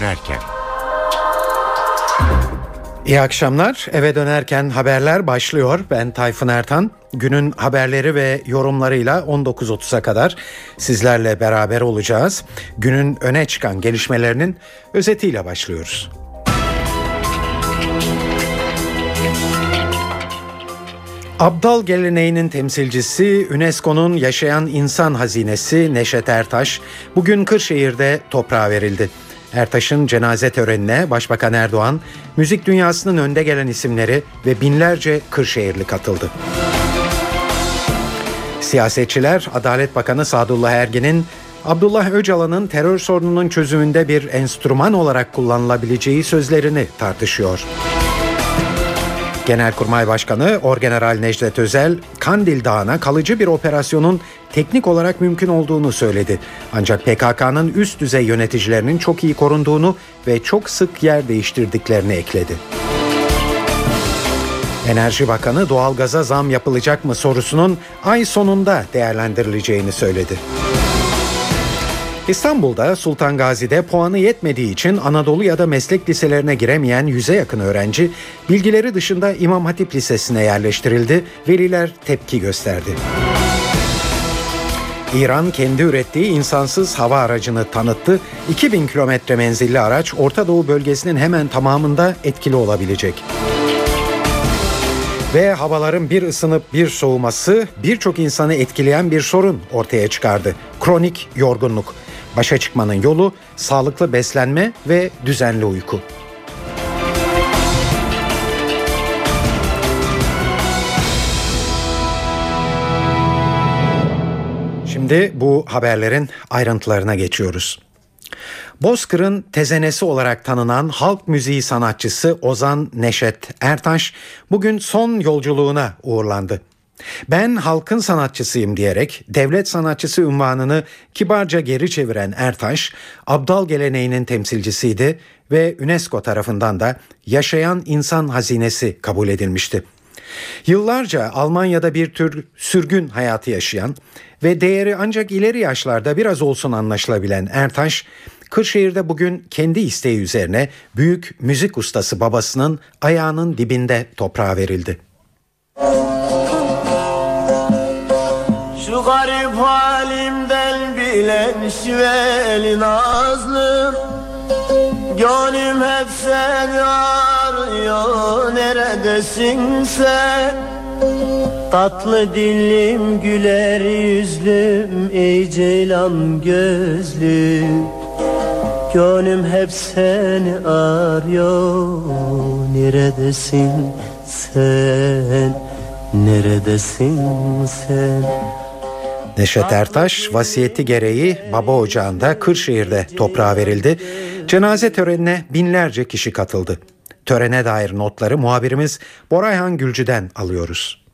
dönerken. İyi akşamlar. Eve dönerken haberler başlıyor. Ben Tayfun Ertan. Günün haberleri ve yorumlarıyla 19.30'a kadar sizlerle beraber olacağız. Günün öne çıkan gelişmelerinin özetiyle başlıyoruz. Abdal geleneğinin temsilcisi UNESCO'nun Yaşayan İnsan Hazinesi Neşet Ertaş bugün Kırşehir'de toprağa verildi. Ertaş'ın cenaze törenine Başbakan Erdoğan, müzik dünyasının önde gelen isimleri ve binlerce Kırşehirli katıldı. Siyasetçiler Adalet Bakanı Sadullah Ergin'in Abdullah Öcalan'ın terör sorununun çözümünde bir enstrüman olarak kullanılabileceği sözlerini tartışıyor. Genelkurmay Başkanı Orgeneral Necdet Özel, Kandil Dağı'na kalıcı bir operasyonun teknik olarak mümkün olduğunu söyledi. Ancak PKK'nın üst düzey yöneticilerinin çok iyi korunduğunu ve çok sık yer değiştirdiklerini ekledi. Enerji Bakanı doğalgaza zam yapılacak mı sorusunun ay sonunda değerlendirileceğini söyledi. İstanbul'da Sultan Gazi'de puanı yetmediği için Anadolu ya da meslek liselerine giremeyen yüze yakın öğrenci bilgileri dışında İmam Hatip Lisesi'ne yerleştirildi. Veliler tepki gösterdi. İran kendi ürettiği insansız hava aracını tanıttı. 2000 kilometre menzilli araç Orta Doğu bölgesinin hemen tamamında etkili olabilecek. Ve havaların bir ısınıp bir soğuması birçok insanı etkileyen bir sorun ortaya çıkardı. Kronik yorgunluk. Başa çıkmanın yolu sağlıklı beslenme ve düzenli uyku. Şimdi bu haberlerin ayrıntılarına geçiyoruz. Bozkır'ın tezenesi olarak tanınan halk müziği sanatçısı Ozan Neşet Ertaş bugün son yolculuğuna uğurlandı. Ben halkın sanatçısıyım diyerek devlet sanatçısı unvanını kibarca geri çeviren Ertaş, Abdal geleneğinin temsilcisiydi ve UNESCO tarafından da yaşayan insan hazinesi kabul edilmişti. Yıllarca Almanya'da bir tür sürgün hayatı yaşayan ve değeri ancak ileri yaşlarda biraz olsun anlaşılabilen Ertaş, Kırşehir'de bugün kendi isteği üzerine büyük müzik ustası babasının ayağının dibinde toprağa verildi. Şu garip halimden bilen şiveli nazlım Gönlüm hep seni arıyor neredesin sen Tatlı dillim güler yüzlüm ey ceylan gözlüm Gönlüm hep seni arıyor Neredesin sen Neredesin sen Neşet Ertaş vasiyeti gereği baba ocağında Kırşehir'de toprağa verildi. Cenaze törenine binlerce kişi katıldı. Törene dair notları muhabirimiz Borayhan Gülcü'den alıyoruz.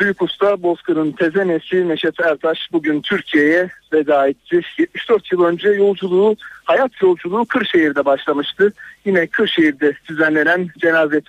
Büyük Usta Bozkır'ın tezenesi Neşet Ertaş bugün Türkiye'ye veda etti. 74 yıl önce yolculuğu, hayat yolculuğu Kırşehir'de başlamıştı. Yine Kırşehir'de düzenlenen cenaze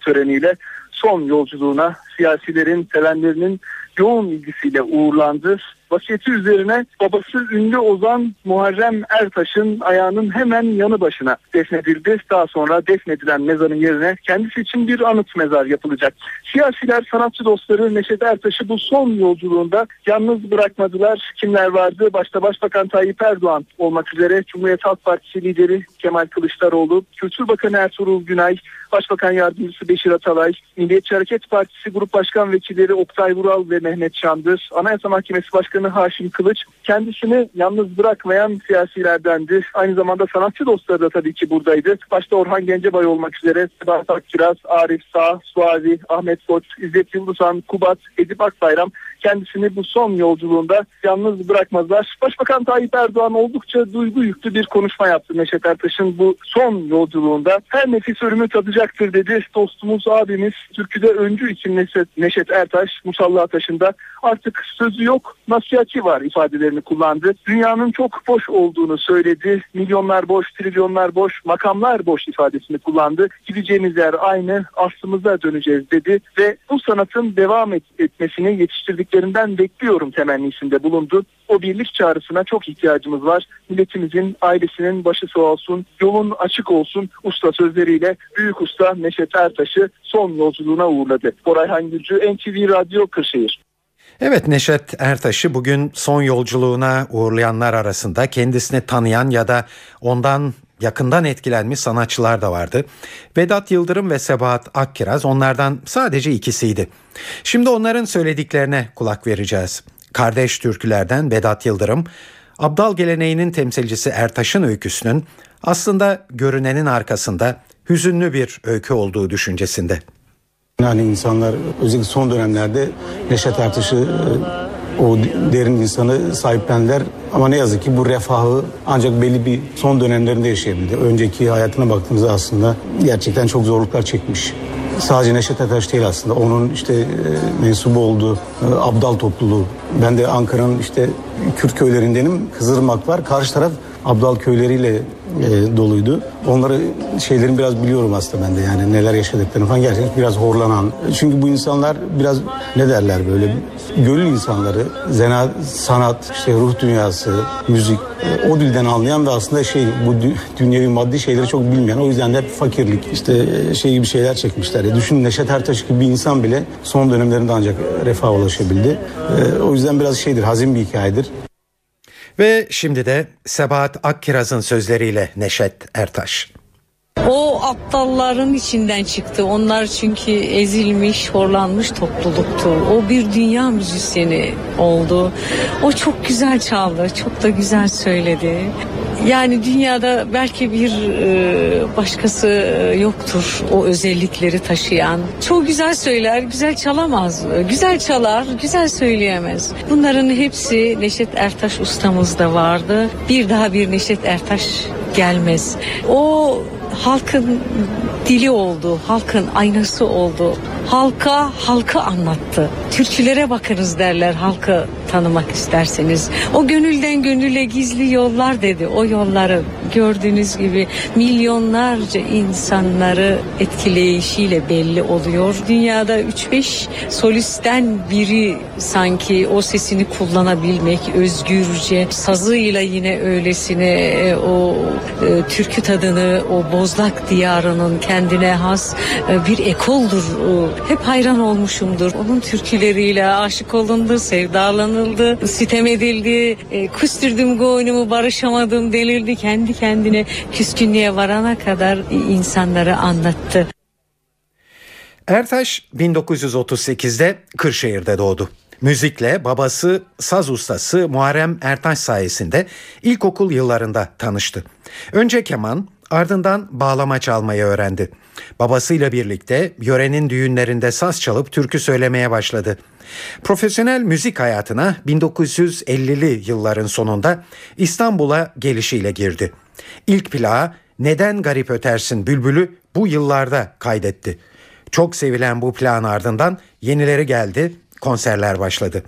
töreniyle son yolculuğuna siyasilerin, sevenlerinin yoğun ilgisiyle uğurlandı. Vasiyeti üzerine babası ünlü Ozan Muharrem Ertaş'ın ayağının hemen yanı başına defnedildi. Daha sonra defnedilen mezarın yerine kendisi için bir anıt mezar yapılacak. Siyasiler, sanatçı dostları Neşet Ertaş'ı bu son yolculuğunda yalnız bırakmadılar. Kimler vardı? Başta Başbakan Tayyip Erdoğan olmak üzere Cumhuriyet Halk Partisi lideri Kemal Kılıçdaroğlu, Kültür Bakanı Ertuğrul Günay, Başbakan Yardımcısı Beşir Atalay, Milliyetçi Hareket Partisi Grup Başkan Vekilleri Oktay Vural ve Mehmet Şandır, Anayasa Mahkemesi Başkanı Haşim Kılıç kendisini yalnız bırakmayan siyasilerdendi. Aynı zamanda sanatçı dostları da tabii ki buradaydı. Başta Orhan Gencebay olmak üzere Sedat Akkiraz, Arif Sağ, Suazi, Ahmet Koç, İzzet Yıldızhan, Kubat, Edip Akbayram kendisini bu son yolculuğunda yalnız bırakmazlar. Başbakan Tayyip Erdoğan oldukça duygu yüklü bir konuşma yaptı Neşet Ertaş'ın bu son yolculuğunda. Her nefis ölümü tadacaktır dedi. Dostumuz, abimiz, türküde öncü için Neşet, Neşet Ertaş, Musalla taşında artık sözü yok, nasihatçi var ifadelerini kullandı. Dünyanın çok boş olduğunu söyledi. Milyonlar boş, trilyonlar boş, makamlar boş ifadesini kullandı. Gideceğimiz yer aynı, aslımıza döneceğiz dedi ve bu sanatın devam et, etmesini yetiştirdik büyüklerinden bekliyorum temennisinde bulundu. O birlik çağrısına çok ihtiyacımız var. Milletimizin, ailesinin başı sağ olsun, yolun açık olsun usta sözleriyle Büyük Usta Neşet Ertaş'ı son yolculuğuna uğurladı. Orayhan Gülcü, NTV Radyo Kırşehir. Evet Neşet Ertaş'ı bugün son yolculuğuna uğurlayanlar arasında kendisini tanıyan ya da ondan yakından etkilenmiş sanatçılar da vardı. Vedat Yıldırım ve Sebahat Akkiraz onlardan sadece ikisiydi. Şimdi onların söylediklerine kulak vereceğiz. Kardeş türkülerden Vedat Yıldırım, Abdal geleneğinin temsilcisi Ertaş'ın öyküsünün aslında görünenin arkasında hüzünlü bir öykü olduğu düşüncesinde. Yani insanlar özellikle son dönemlerde Neşet Ertaş'ı e, o derin insanı sahiplendiler. Ama ne yazık ki bu refahı ancak belli bir son dönemlerinde yaşayabildi. Önceki hayatına baktığınızda aslında gerçekten çok zorluklar çekmiş. Sadece Neşet Ertaş değil aslında. Onun işte e, mensubu olduğu e, Abdal topluluğu. Ben de Ankara'nın işte Kürt köylerindenim. Kızılırmak var. Karşı taraf Abdal köyleriyle e, doluydu. Onları şeylerin biraz biliyorum aslında ben de yani neler yaşadıklarını falan gerçekten biraz horlanan. Çünkü bu insanlar biraz ne derler böyle gönül insanları, zena, sanat, işte ruh dünyası, müzik e, o dilden anlayan ve aslında şey bu dünyevi maddi şeyleri çok bilmeyen. O yüzden de hep fakirlik işte e, şey gibi şeyler çekmişler. Ya düşün Neşet Ertaş gibi bir insan bile son dönemlerinde ancak refah ulaşabildi. E, o yüzden biraz şeydir, hazin bir hikayedir. Ve şimdi de Sebahat Akkiraz'ın sözleriyle Neşet Ertaş. O aptalların içinden çıktı. Onlar çünkü ezilmiş, horlanmış topluluktu. O bir dünya müzisyeni oldu. O çok güzel çaldı, çok da güzel söyledi. Yani dünyada belki bir e, başkası yoktur o özellikleri taşıyan. Çok güzel söyler, güzel çalamaz. Güzel çalar, güzel söyleyemez. Bunların hepsi Neşet Ertaş ustamızda vardı. Bir daha bir Neşet Ertaş gelmez. O halkın dili oldu, halkın aynası oldu. Halka halkı anlattı. Türkülere bakınız derler halkı tanımak isterseniz. O gönülden gönüle gizli yollar dedi. O yolları gördüğünüz gibi milyonlarca insanları etkileyişiyle belli oluyor. Dünyada 3-5 solisten biri sanki o sesini kullanabilmek özgürce sazıyla yine öylesine e, o e, türkü tadını o bozlak diyarının kendine has e, bir ekoldur. Hep hayran olmuşumdur. Onun türküleriyle aşık olundu, sevdalanıldı sitem edildi, e, küstürdüm goynumu barışamadım delirdi kendi kendine küskünlüğe varana kadar insanları anlattı. Ertaş 1938'de Kırşehir'de doğdu. Müzikle babası saz ustası Muharrem Ertaş sayesinde ilkokul yıllarında tanıştı. Önce keman, ardından bağlama çalmayı öğrendi. Babasıyla birlikte yörenin düğünlerinde saz çalıp türkü söylemeye başladı. Profesyonel müzik hayatına 1950'li yılların sonunda İstanbul'a gelişiyle girdi. İlk plağı Neden Garip Ötersin Bülbülü bu yıllarda kaydetti. Çok sevilen bu plağın ardından yenileri geldi, konserler başladı.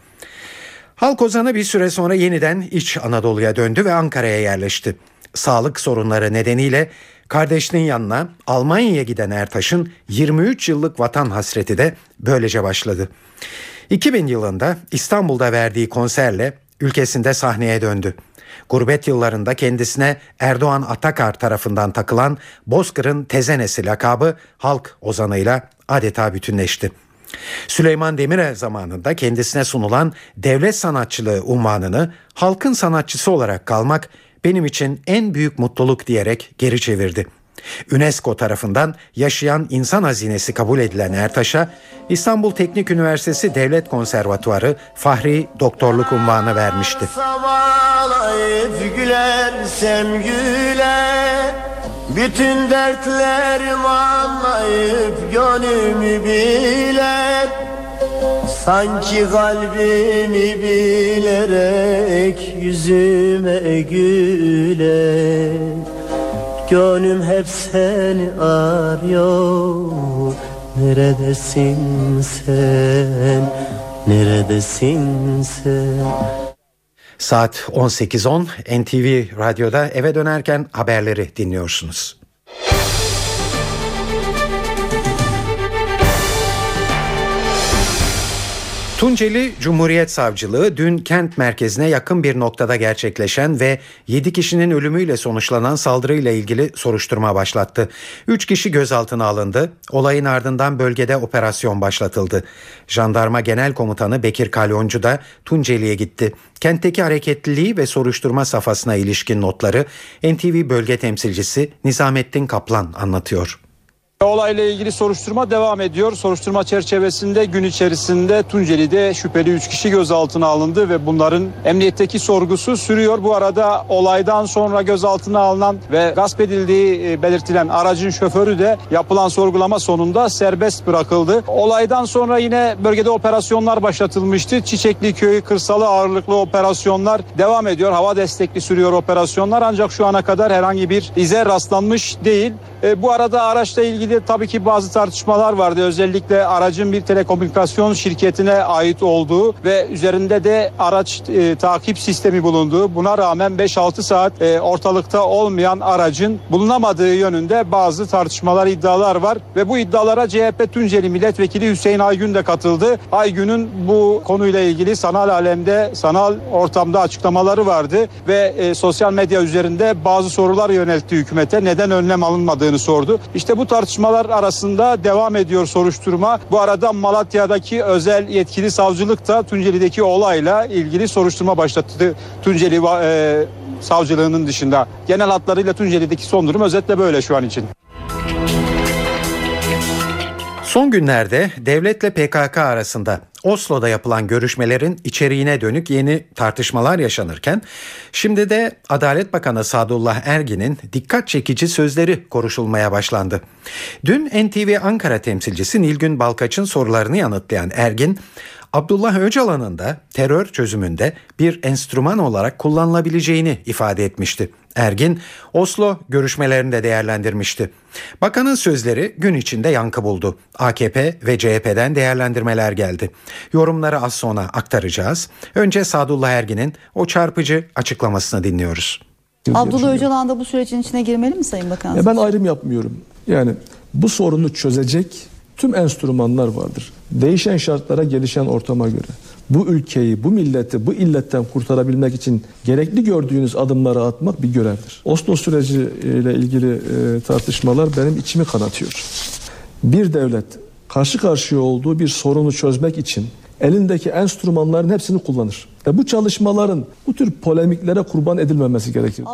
Halk ozanı bir süre sonra yeniden İç Anadolu'ya döndü ve Ankara'ya yerleşti. Sağlık sorunları nedeniyle kardeşinin yanına Almanya'ya giden Ertaş'ın 23 yıllık vatan hasreti de böylece başladı. 2000 yılında İstanbul'da verdiği konserle ülkesinde sahneye döndü. Gurbet yıllarında kendisine Erdoğan Atakar tarafından takılan Bozkır'ın tezenesi lakabı halk ozanıyla adeta bütünleşti. Süleyman Demirel zamanında kendisine sunulan devlet sanatçılığı unvanını halkın sanatçısı olarak kalmak benim için en büyük mutluluk diyerek geri çevirdi. UNESCO tarafından yaşayan insan hazinesi kabul edilen Ertaş'a İstanbul Teknik Üniversitesi Devlet Konservatuarı Fahri Doktorluk unvanı vermişti. gülersem güler bütün dertlerimi anlayıp gönlümü biler Sanki kalbimi bilerek yüzüme güler Gönlüm hep seni arıyor. Neredesin sen? Neredesin sen? Saat 18.10 NTV Radyo'da eve dönerken haberleri dinliyorsunuz. Tunceli Cumhuriyet Savcılığı dün kent merkezine yakın bir noktada gerçekleşen ve 7 kişinin ölümüyle sonuçlanan saldırıyla ilgili soruşturma başlattı. 3 kişi gözaltına alındı. Olayın ardından bölgede operasyon başlatıldı. Jandarma Genel Komutanı Bekir Kalyoncu da Tunceli'ye gitti. Kentteki hareketliliği ve soruşturma safhasına ilişkin notları NTV bölge temsilcisi Nizamettin Kaplan anlatıyor. Olayla ilgili soruşturma devam ediyor. Soruşturma çerçevesinde gün içerisinde Tunceli'de şüpheli 3 kişi gözaltına alındı ve bunların emniyetteki sorgusu sürüyor. Bu arada olaydan sonra gözaltına alınan ve gasp edildiği e, belirtilen aracın şoförü de yapılan sorgulama sonunda serbest bırakıldı. Olaydan sonra yine bölgede operasyonlar başlatılmıştı. Çiçekli Köyü kırsalı ağırlıklı operasyonlar devam ediyor. Hava destekli sürüyor operasyonlar ancak şu ana kadar herhangi bir ize rastlanmış değil. E, bu arada araçla ilgili tabii ki bazı tartışmalar vardı. Özellikle aracın bir telekomünikasyon şirketine ait olduğu ve üzerinde de araç e, takip sistemi bulunduğu. Buna rağmen 5-6 saat e, ortalıkta olmayan aracın bulunamadığı yönünde bazı tartışmalar, iddialar var. Ve bu iddialara CHP Tunceli Milletvekili Hüseyin Aygün de katıldı. Aygün'ün bu konuyla ilgili sanal alemde, sanal ortamda açıklamaları vardı ve e, sosyal medya üzerinde bazı sorular yöneltti hükümete. Neden önlem alınmadığını sordu. İşte bu tartışmalar arasında devam ediyor soruşturma. Bu arada Malatya'daki özel yetkili savcılık da Tunceli'deki olayla ilgili soruşturma başlattı. Tunceli e, savcılığının dışında. Genel hatlarıyla Tunceli'deki son durum özetle böyle şu an için. Son günlerde devletle PKK arasında Oslo'da yapılan görüşmelerin içeriğine dönük yeni tartışmalar yaşanırken şimdi de Adalet Bakanı Sadullah Ergin'in dikkat çekici sözleri konuşulmaya başlandı. Dün NTV Ankara temsilcisi Nilgün Balkaç'ın sorularını yanıtlayan Ergin, Abdullah Öcalan'ın da terör çözümünde bir enstrüman olarak kullanılabileceğini ifade etmişti. Ergin, Oslo görüşmelerinde değerlendirmişti. Bakanın sözleri gün içinde yankı buldu. AKP ve CHP'den değerlendirmeler geldi. Yorumları az sonra aktaracağız. Önce Sadullah Ergin'in o çarpıcı açıklamasını dinliyoruz. Abdullah Öcalan da bu sürecin içine girmeli mi Sayın Bakan? Ya ben ayrım yapmıyorum. Yani bu sorunu çözecek tüm enstrümanlar vardır. Değişen şartlara, gelişen ortama göre bu ülkeyi, bu milleti, bu illetten kurtarabilmek için gerekli gördüğünüz adımları atmak bir görevdir. Oslo süreci ile ilgili e, tartışmalar benim içimi kanatıyor. Bir devlet karşı karşıya olduğu bir sorunu çözmek için elindeki enstrümanların hepsini kullanır. E bu çalışmaların bu tür polemiklere kurban edilmemesi gerekir.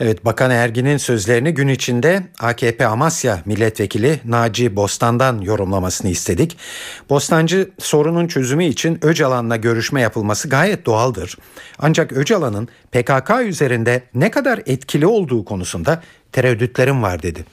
Evet Bakan Ergin'in sözlerini gün içinde AKP Amasya Milletvekili Naci Bostan'dan yorumlamasını istedik. Bostancı sorunun çözümü için Öcalan'la görüşme yapılması gayet doğaldır. Ancak Öcalan'ın PKK üzerinde ne kadar etkili olduğu konusunda tereddütlerim var dedi.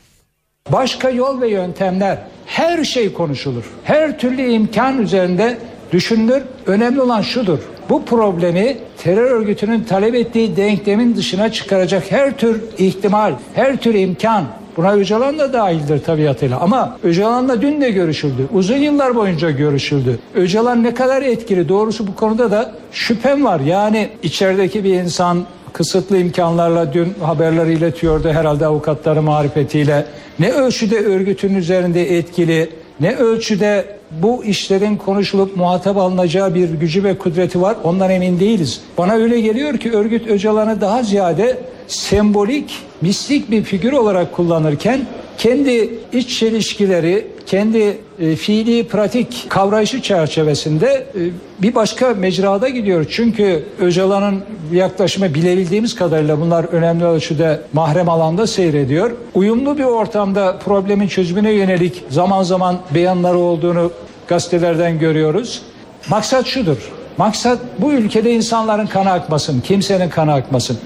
Başka yol ve yöntemler her şey konuşulur. Her türlü imkan üzerinde düşünülür. Önemli olan şudur. Bu problemi terör örgütünün talep ettiği denklemin dışına çıkaracak her tür ihtimal, her tür imkan Buna Öcalan da dahildir tabiatıyla ama Öcalan'la dün de görüşüldü. Uzun yıllar boyunca görüşüldü. Öcalan ne kadar etkili doğrusu bu konuda da şüphem var. Yani içerideki bir insan kısıtlı imkanlarla dün haberleri iletiyordu herhalde avukatları marifetiyle. Ne ölçüde örgütün üzerinde etkili, ne ölçüde bu işlerin konuşulup muhatap alınacağı bir gücü ve kudreti var ondan emin değiliz. Bana öyle geliyor ki örgüt Öcalan'ı daha ziyade sembolik, mistik bir figür olarak kullanırken kendi iç çelişkileri, kendi e, fiili pratik kavrayışı çerçevesinde e, bir başka mecrada gidiyor. Çünkü Öcalan'ın yaklaşımı bilebildiğimiz kadarıyla bunlar önemli ölçüde mahrem alanda seyrediyor. Uyumlu bir ortamda problemin çözümüne yönelik zaman zaman beyanları olduğunu gazetelerden görüyoruz. Maksat şudur. Maksat bu ülkede insanların kanı akmasın, kimsenin kanı akmasın.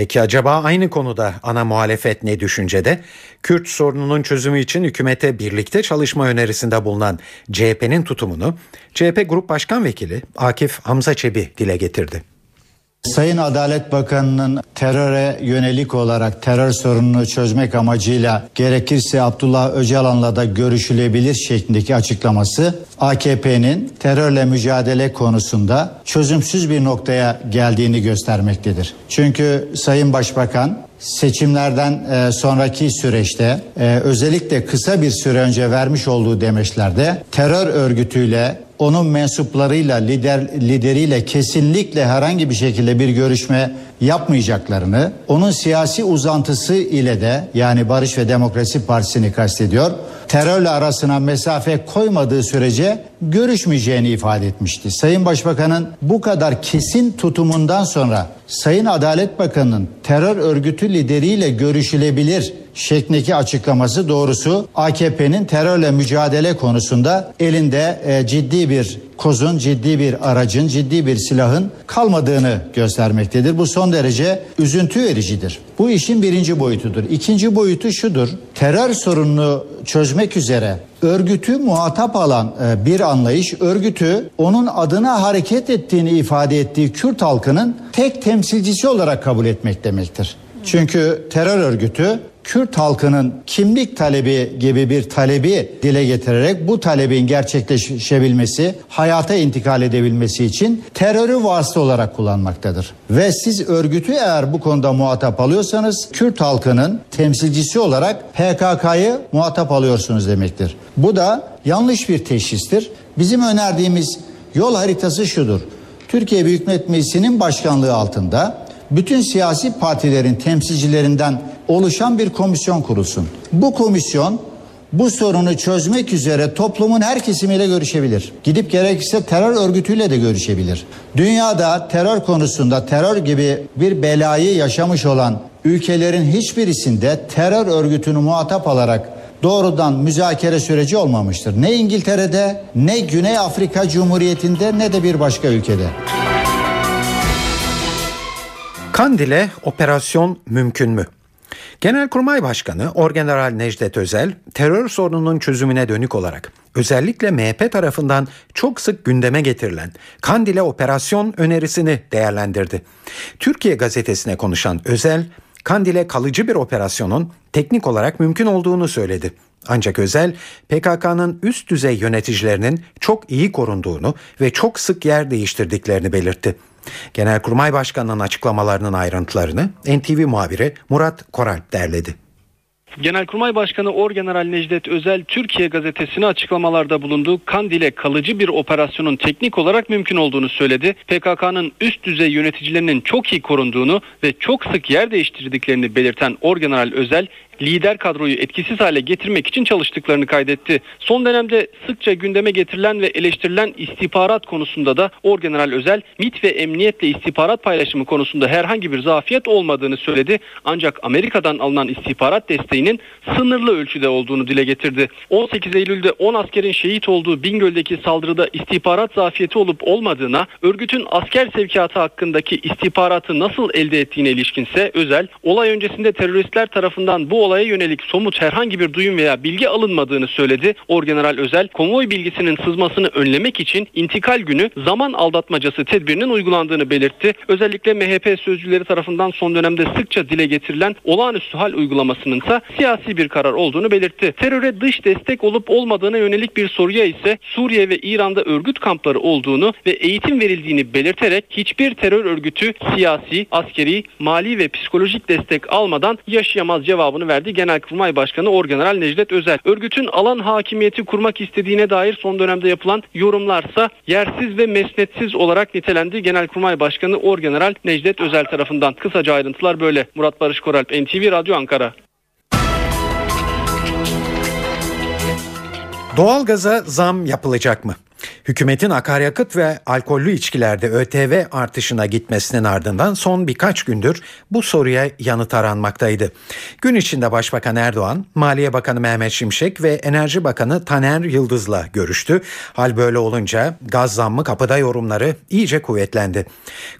Peki acaba aynı konuda ana muhalefet ne düşüncede? Kürt sorununun çözümü için hükümete birlikte çalışma önerisinde bulunan CHP'nin tutumunu CHP Grup Başkan Vekili Akif Hamza Çebi dile getirdi. Sayın Adalet Bakanı'nın teröre yönelik olarak terör sorununu çözmek amacıyla gerekirse Abdullah Öcalan'la da görüşülebilir şeklindeki açıklaması AKP'nin terörle mücadele konusunda çözümsüz bir noktaya geldiğini göstermektedir. Çünkü Sayın Başbakan seçimlerden e, sonraki süreçte e, özellikle kısa bir süre önce vermiş olduğu demeçlerde terör örgütüyle onun mensuplarıyla, lider lideriyle kesinlikle herhangi bir şekilde bir görüşme yapmayacaklarını, onun siyasi uzantısı ile de yani Barış ve Demokrasi Partisi'ni kastediyor, terörle arasına mesafe koymadığı sürece görüşmeyeceğini ifade etmişti. Sayın Başbakan'ın bu kadar kesin tutumundan sonra Sayın Adalet Bakanı'nın terör örgütü lideriyle görüşülebilir şeklindeki açıklaması doğrusu AKP'nin terörle mücadele konusunda elinde e, ciddi bir kozun, ciddi bir aracın, ciddi bir silahın kalmadığını göstermektedir. Bu son derece üzüntü vericidir. Bu işin birinci boyutudur. İkinci boyutu şudur. Terör sorununu çözmek üzere örgütü muhatap alan e, bir anlayış, örgütü onun adına hareket ettiğini ifade ettiği Kürt halkının tek temsilcisi olarak kabul etmek demektir. Çünkü terör örgütü Kürt halkının kimlik talebi gibi bir talebi dile getirerek bu talebin gerçekleşebilmesi, hayata intikal edebilmesi için terörü vasıta olarak kullanmaktadır. Ve siz örgütü eğer bu konuda muhatap alıyorsanız Kürt halkının temsilcisi olarak PKK'yı muhatap alıyorsunuz demektir. Bu da yanlış bir teşhistir. Bizim önerdiğimiz yol haritası şudur. Türkiye Büyük Millet Meclisi'nin başkanlığı altında bütün siyasi partilerin temsilcilerinden oluşan bir komisyon kurulsun. Bu komisyon bu sorunu çözmek üzere toplumun her kesimiyle görüşebilir. Gidip gerekirse terör örgütüyle de görüşebilir. Dünyada terör konusunda terör gibi bir belayı yaşamış olan ülkelerin hiçbirisinde terör örgütünü muhatap alarak doğrudan müzakere süreci olmamıştır. Ne İngiltere'de, ne Güney Afrika Cumhuriyeti'nde ne de bir başka ülkede. Kandil'e operasyon mümkün mü? Genelkurmay Başkanı Orgeneral Necdet Özel terör sorununun çözümüne dönük olarak özellikle MHP tarafından çok sık gündeme getirilen Kandil'e operasyon önerisini değerlendirdi. Türkiye gazetesine konuşan Özel, Kandil'e kalıcı bir operasyonun teknik olarak mümkün olduğunu söyledi. Ancak Özel, PKK'nın üst düzey yöneticilerinin çok iyi korunduğunu ve çok sık yer değiştirdiklerini belirtti. Genelkurmay Başkanı'nın açıklamalarının ayrıntılarını NTV muhabiri Murat Koralp derledi. Genelkurmay Başkanı Orgeneral Necdet Özel Türkiye gazetesine açıklamalarda bulundu. Kandil'e kalıcı bir operasyonun teknik olarak mümkün olduğunu söyledi. PKK'nın üst düzey yöneticilerinin çok iyi korunduğunu ve çok sık yer değiştirdiklerini belirten Orgeneral Özel lider kadroyu etkisiz hale getirmek için çalıştıklarını kaydetti. Son dönemde sıkça gündeme getirilen ve eleştirilen istihbarat konusunda da Orgeneral Özel MIT ve emniyetle istihbarat paylaşımı konusunda herhangi bir zafiyet olmadığını söyledi. Ancak Amerika'dan alınan istihbarat desteğinin sınırlı ölçüde olduğunu dile getirdi. 18 Eylül'de 10 askerin şehit olduğu Bingöl'deki saldırıda istihbarat zafiyeti olup olmadığına, örgütün asker sevkiyatı hakkındaki istihbaratı nasıl elde ettiğine ilişkinse Özel, olay öncesinde teröristler tarafından bu olaya yönelik somut herhangi bir duyum veya bilgi alınmadığını söyledi. Orgeneral Özel konvoy bilgisinin sızmasını önlemek için intikal günü zaman aldatmacası tedbirinin uygulandığını belirtti. Özellikle MHP sözcüleri tarafından son dönemde sıkça dile getirilen olağanüstü hal uygulamasının ise siyasi bir karar olduğunu belirtti. Teröre dış destek olup olmadığına yönelik bir soruya ise Suriye ve İran'da örgüt kampları olduğunu ve eğitim verildiğini belirterek hiçbir terör örgütü siyasi, askeri, mali ve psikolojik destek almadan yaşayamaz cevabını verdi verdi Genelkurmay Başkanı Orgeneral Necdet Özel. Örgütün alan hakimiyeti kurmak istediğine dair son dönemde yapılan yorumlarsa yersiz ve mesnetsiz olarak nitelendi Genelkurmay Başkanı Orgeneral Necdet Özel tarafından. Kısaca ayrıntılar böyle. Murat Barış Koralp, NTV Radyo Ankara. Doğalgaza zam yapılacak mı? Hükümetin akaryakıt ve alkollü içkilerde ÖTV artışına gitmesinin ardından son birkaç gündür bu soruya yanıt aranmaktaydı. Gün içinde Başbakan Erdoğan, Maliye Bakanı Mehmet Şimşek ve Enerji Bakanı Taner Yıldız'la görüştü. Hal böyle olunca gaz zammı kapıda yorumları iyice kuvvetlendi.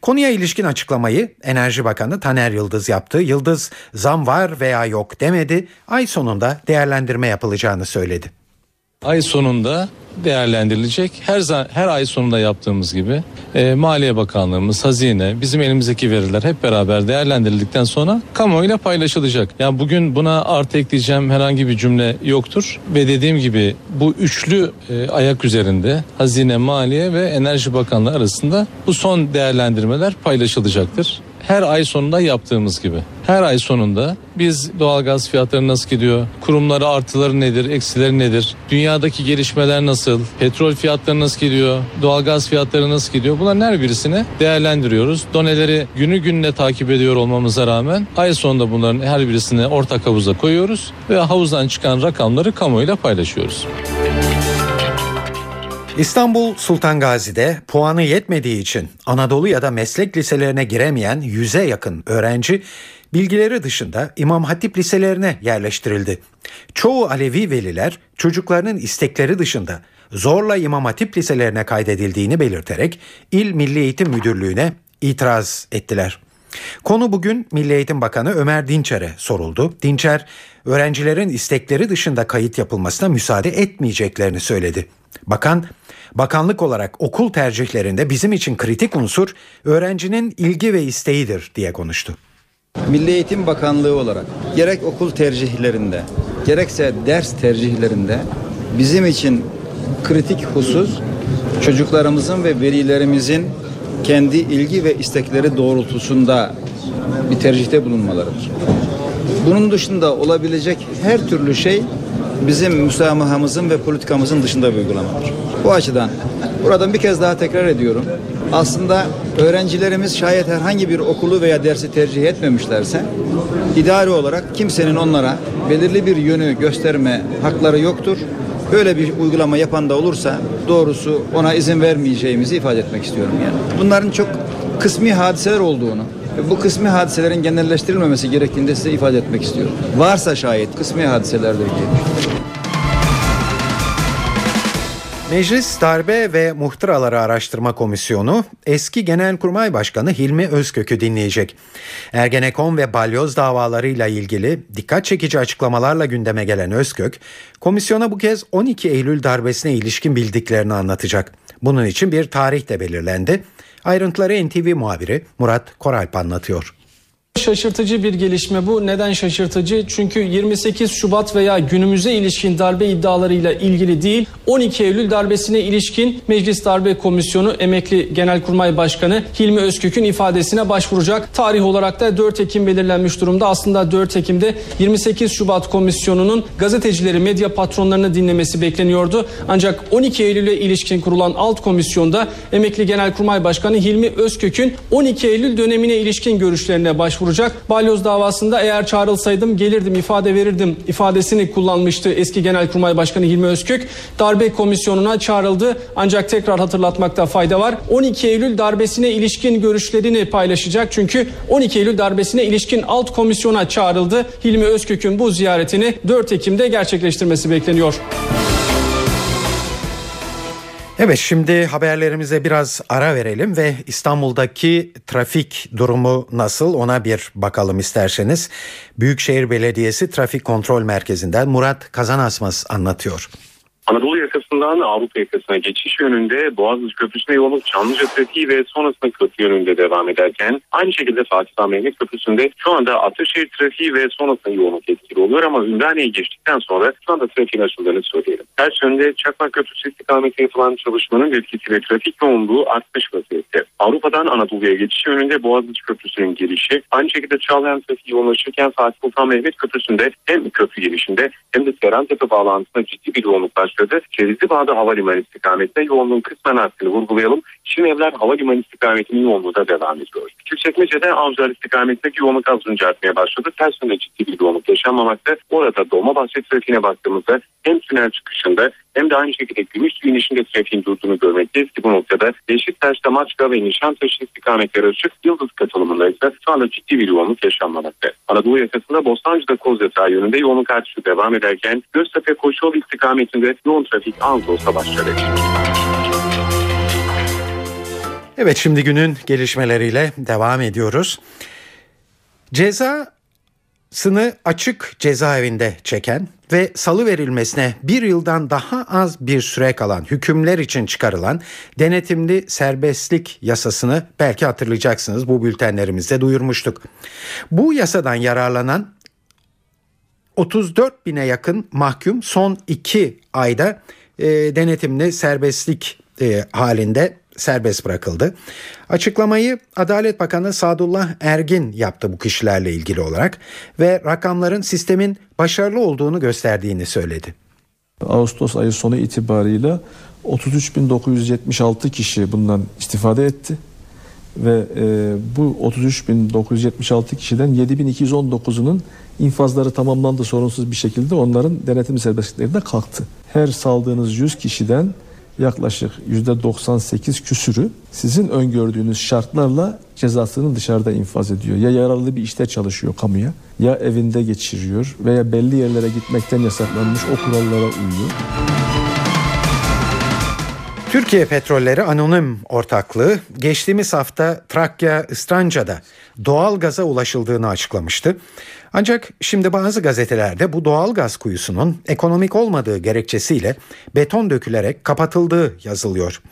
Konuya ilişkin açıklamayı Enerji Bakanı Taner Yıldız yaptı. Yıldız zam var veya yok demedi. Ay sonunda değerlendirme yapılacağını söyledi. Ay sonunda değerlendirilecek. Her her ay sonunda yaptığımız gibi e, Maliye Bakanlığımız, Hazine, bizim elimizdeki veriler hep beraber değerlendirildikten sonra kamuoyuyla paylaşılacak. Yani bugün buna artı ekleyeceğim herhangi bir cümle yoktur ve dediğim gibi bu üçlü e, ayak üzerinde Hazine, Maliye ve Enerji Bakanlığı arasında bu son değerlendirmeler paylaşılacaktır. Her ay sonunda yaptığımız gibi. Her ay sonunda biz doğalgaz fiyatları nasıl gidiyor? Kurumları artıları nedir? Eksileri nedir? Dünyadaki gelişmeler nasıl? Petrol fiyatları nasıl gidiyor? Doğalgaz fiyatları nasıl gidiyor? Bunların her birisini değerlendiriyoruz. Doneleri günü gününe takip ediyor olmamıza rağmen ay sonunda bunların her birisini ortak havuza koyuyoruz ve havuzdan çıkan rakamları kamuoyuyla paylaşıyoruz. İstanbul Sultan Gazi'de puanı yetmediği için Anadolu ya da meslek liselerine giremeyen yüze yakın öğrenci bilgileri dışında İmam Hatip liselerine yerleştirildi. Çoğu Alevi veliler çocuklarının istekleri dışında zorla İmam Hatip liselerine kaydedildiğini belirterek İl Milli Eğitim Müdürlüğü'ne itiraz ettiler. Konu bugün Milli Eğitim Bakanı Ömer Dinçer'e soruldu. Dinçer, öğrencilerin istekleri dışında kayıt yapılmasına müsaade etmeyeceklerini söyledi. Bakan, bakanlık olarak okul tercihlerinde bizim için kritik unsur öğrencinin ilgi ve isteğidir diye konuştu. Milli Eğitim Bakanlığı olarak gerek okul tercihlerinde gerekse ders tercihlerinde bizim için kritik husus çocuklarımızın ve velilerimizin kendi ilgi ve istekleri doğrultusunda bir tercihte bulunmalarıdır. Bunun dışında olabilecek her türlü şey bizim müsamahamızın ve politikamızın dışında bir uygulamadır. Bu açıdan buradan bir kez daha tekrar ediyorum. Aslında öğrencilerimiz şayet herhangi bir okulu veya dersi tercih etmemişlerse idari olarak kimsenin onlara belirli bir yönü gösterme hakları yoktur. Böyle bir uygulama yapan da olursa doğrusu ona izin vermeyeceğimizi ifade etmek istiyorum yani. Bunların çok kısmi hadiseler olduğunu bu kısmi hadiselerin genelleştirilmemesi gerektiğini size ifade etmek istiyorum. Varsa şayet kısmi hadiselerdir diye. Meclis Darbe ve Muhtıraları Araştırma Komisyonu eski Genelkurmay Başkanı Hilmi Özkök'ü dinleyecek. Ergenekon ve balyoz davalarıyla ilgili dikkat çekici açıklamalarla gündeme gelen Özkök, komisyona bu kez 12 Eylül darbesine ilişkin bildiklerini anlatacak. Bunun için bir tarih de belirlendi. Ayrıntıları NTV muhabiri Murat Koralp anlatıyor. Şaşırtıcı bir gelişme bu. Neden şaşırtıcı? Çünkü 28 Şubat veya günümüze ilişkin darbe iddialarıyla ilgili değil, 12 Eylül darbesine ilişkin Meclis Darbe Komisyonu emekli Genelkurmay Başkanı Hilmi Özkök'ün ifadesine başvuracak. Tarih olarak da 4 Ekim belirlenmiş durumda. Aslında 4 Ekim'de 28 Şubat Komisyonu'nun gazetecileri, medya patronlarını dinlemesi bekleniyordu. Ancak 12 Eylül'e ilişkin kurulan alt komisyonda emekli Genelkurmay Başkanı Hilmi Özkök'ün 12 Eylül dönemine ilişkin görüşlerine başvuracak başvuracak. Balyoz davasında eğer çağrılsaydım gelirdim ifade verirdim ifadesini kullanmıştı eski Genelkurmay Başkanı Hilmi Özkök. Darbe komisyonuna çağrıldı ancak tekrar hatırlatmakta fayda var. 12 Eylül darbesine ilişkin görüşlerini paylaşacak. Çünkü 12 Eylül darbesine ilişkin alt komisyona çağrıldı. Hilmi Özkök'ün bu ziyaretini 4 Ekim'de gerçekleştirmesi bekleniyor. Evet şimdi haberlerimize biraz ara verelim ve İstanbul'daki trafik durumu nasıl ona bir bakalım isterseniz. Büyükşehir Belediyesi Trafik Kontrol Merkezi'nden Murat Kazanasmaz anlatıyor. Anadolu yakasından Avrupa yakasına geçiş yönünde Boğaziçi Köprüsü'ne yoğunluk Çamlıca trafiği ve sonrasında köprü yönünde devam ederken aynı şekilde Fatih Sultan Mehmet Köprüsü'nde şu anda Ataşehir trafiği ve sonrasında yoğunluk etkili oluyor ama Ümraniye'yi geçtikten sonra şu anda trafiğin açıldığını söyleyelim. Ters yönde Çakmak Köprüsü istikameti yapılan çalışmanın etkisiyle trafik yoğunluğu artmış vaziyette. Avrupa'dan Anadolu'ya geçiş yönünde Boğaziçi Köprüsü'nün girişi aynı şekilde Çağlayan trafiği yoğunlaşırken Fatih Sultan Mehmet Köprüsü'nde hem köprü girişinde hem de Serantepe bağlantısında ciddi bir yoğunluk başladı. Cevizli Bağ'da Havalimanı istikametinde yoğunluğun kısmen arttığını vurgulayalım. Şimevler Havalimanı istikametinin yoğunluğu da devam ediyor. Küçükçekmece'de Avcılar istikametindeki yoğunluk az önce artmaya başladı. Ters yönde ciddi bir yoğunluk yaşanmamakta. Orada Dolmabahçe trafiğine baktığımızda hem tünel çıkışında hem de aynı şekilde Gümüşlü inişinde trafiğin durduğunu görmekteyiz ki bu noktada Beşiktaş'ta Maçka ve Nişantaşı istikametleri açık. Yıldız katılımında ise şu anda ciddi bir yoğunluk yaşanmamakta. Anadolu yakasında Bostancı'da Kozyatağı yönünde yoğunluk artışı devam ederken Göztepe Koşuyol istikametinde yoğun trafik olsa başladı. Evet şimdi günün gelişmeleriyle devam ediyoruz. Cezasını açık cezaevinde çeken ve salı verilmesine bir yıldan daha az bir süre kalan hükümler için çıkarılan denetimli serbestlik yasasını belki hatırlayacaksınız bu bültenlerimizde duyurmuştuk. Bu yasadan yararlanan 34 bine yakın mahkum son 2 ayda e, denetimli serbestlik e, halinde serbest bırakıldı. Açıklamayı Adalet Bakanı Sadullah Ergin yaptı bu kişilerle ilgili olarak ve rakamların sistemin başarılı olduğunu gösterdiğini söyledi. Ağustos ayı sonu itibarıyla 33.976 kişi bundan istifade etti ve e, bu 33.976 kişiden 7.219'unun infazları tamamlandı sorunsuz bir şekilde onların denetim serbestlikleri de kalktı. Her saldığınız 100 kişiden yaklaşık %98 küsürü sizin öngördüğünüz şartlarla cezasını dışarıda infaz ediyor. Ya yararlı bir işte çalışıyor kamuya ya evinde geçiriyor veya belli yerlere gitmekten yasaklanmış o kurallara uyuyor. Türkiye Petrolleri Anonim Ortaklığı geçtiğimiz hafta Trakya Istranca'da doğal gaza ulaşıldığını açıklamıştı. Ancak şimdi bazı gazetelerde bu doğal gaz kuyusunun ekonomik olmadığı gerekçesiyle beton dökülerek kapatıldığı yazılıyor.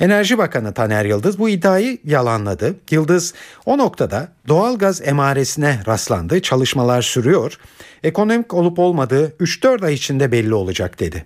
Enerji Bakanı Taner Yıldız bu iddiayı yalanladı. Yıldız o noktada doğal gaz emaresine rastlandı, çalışmalar sürüyor. Ekonomik olup olmadığı 3-4 ay içinde belli olacak dedi.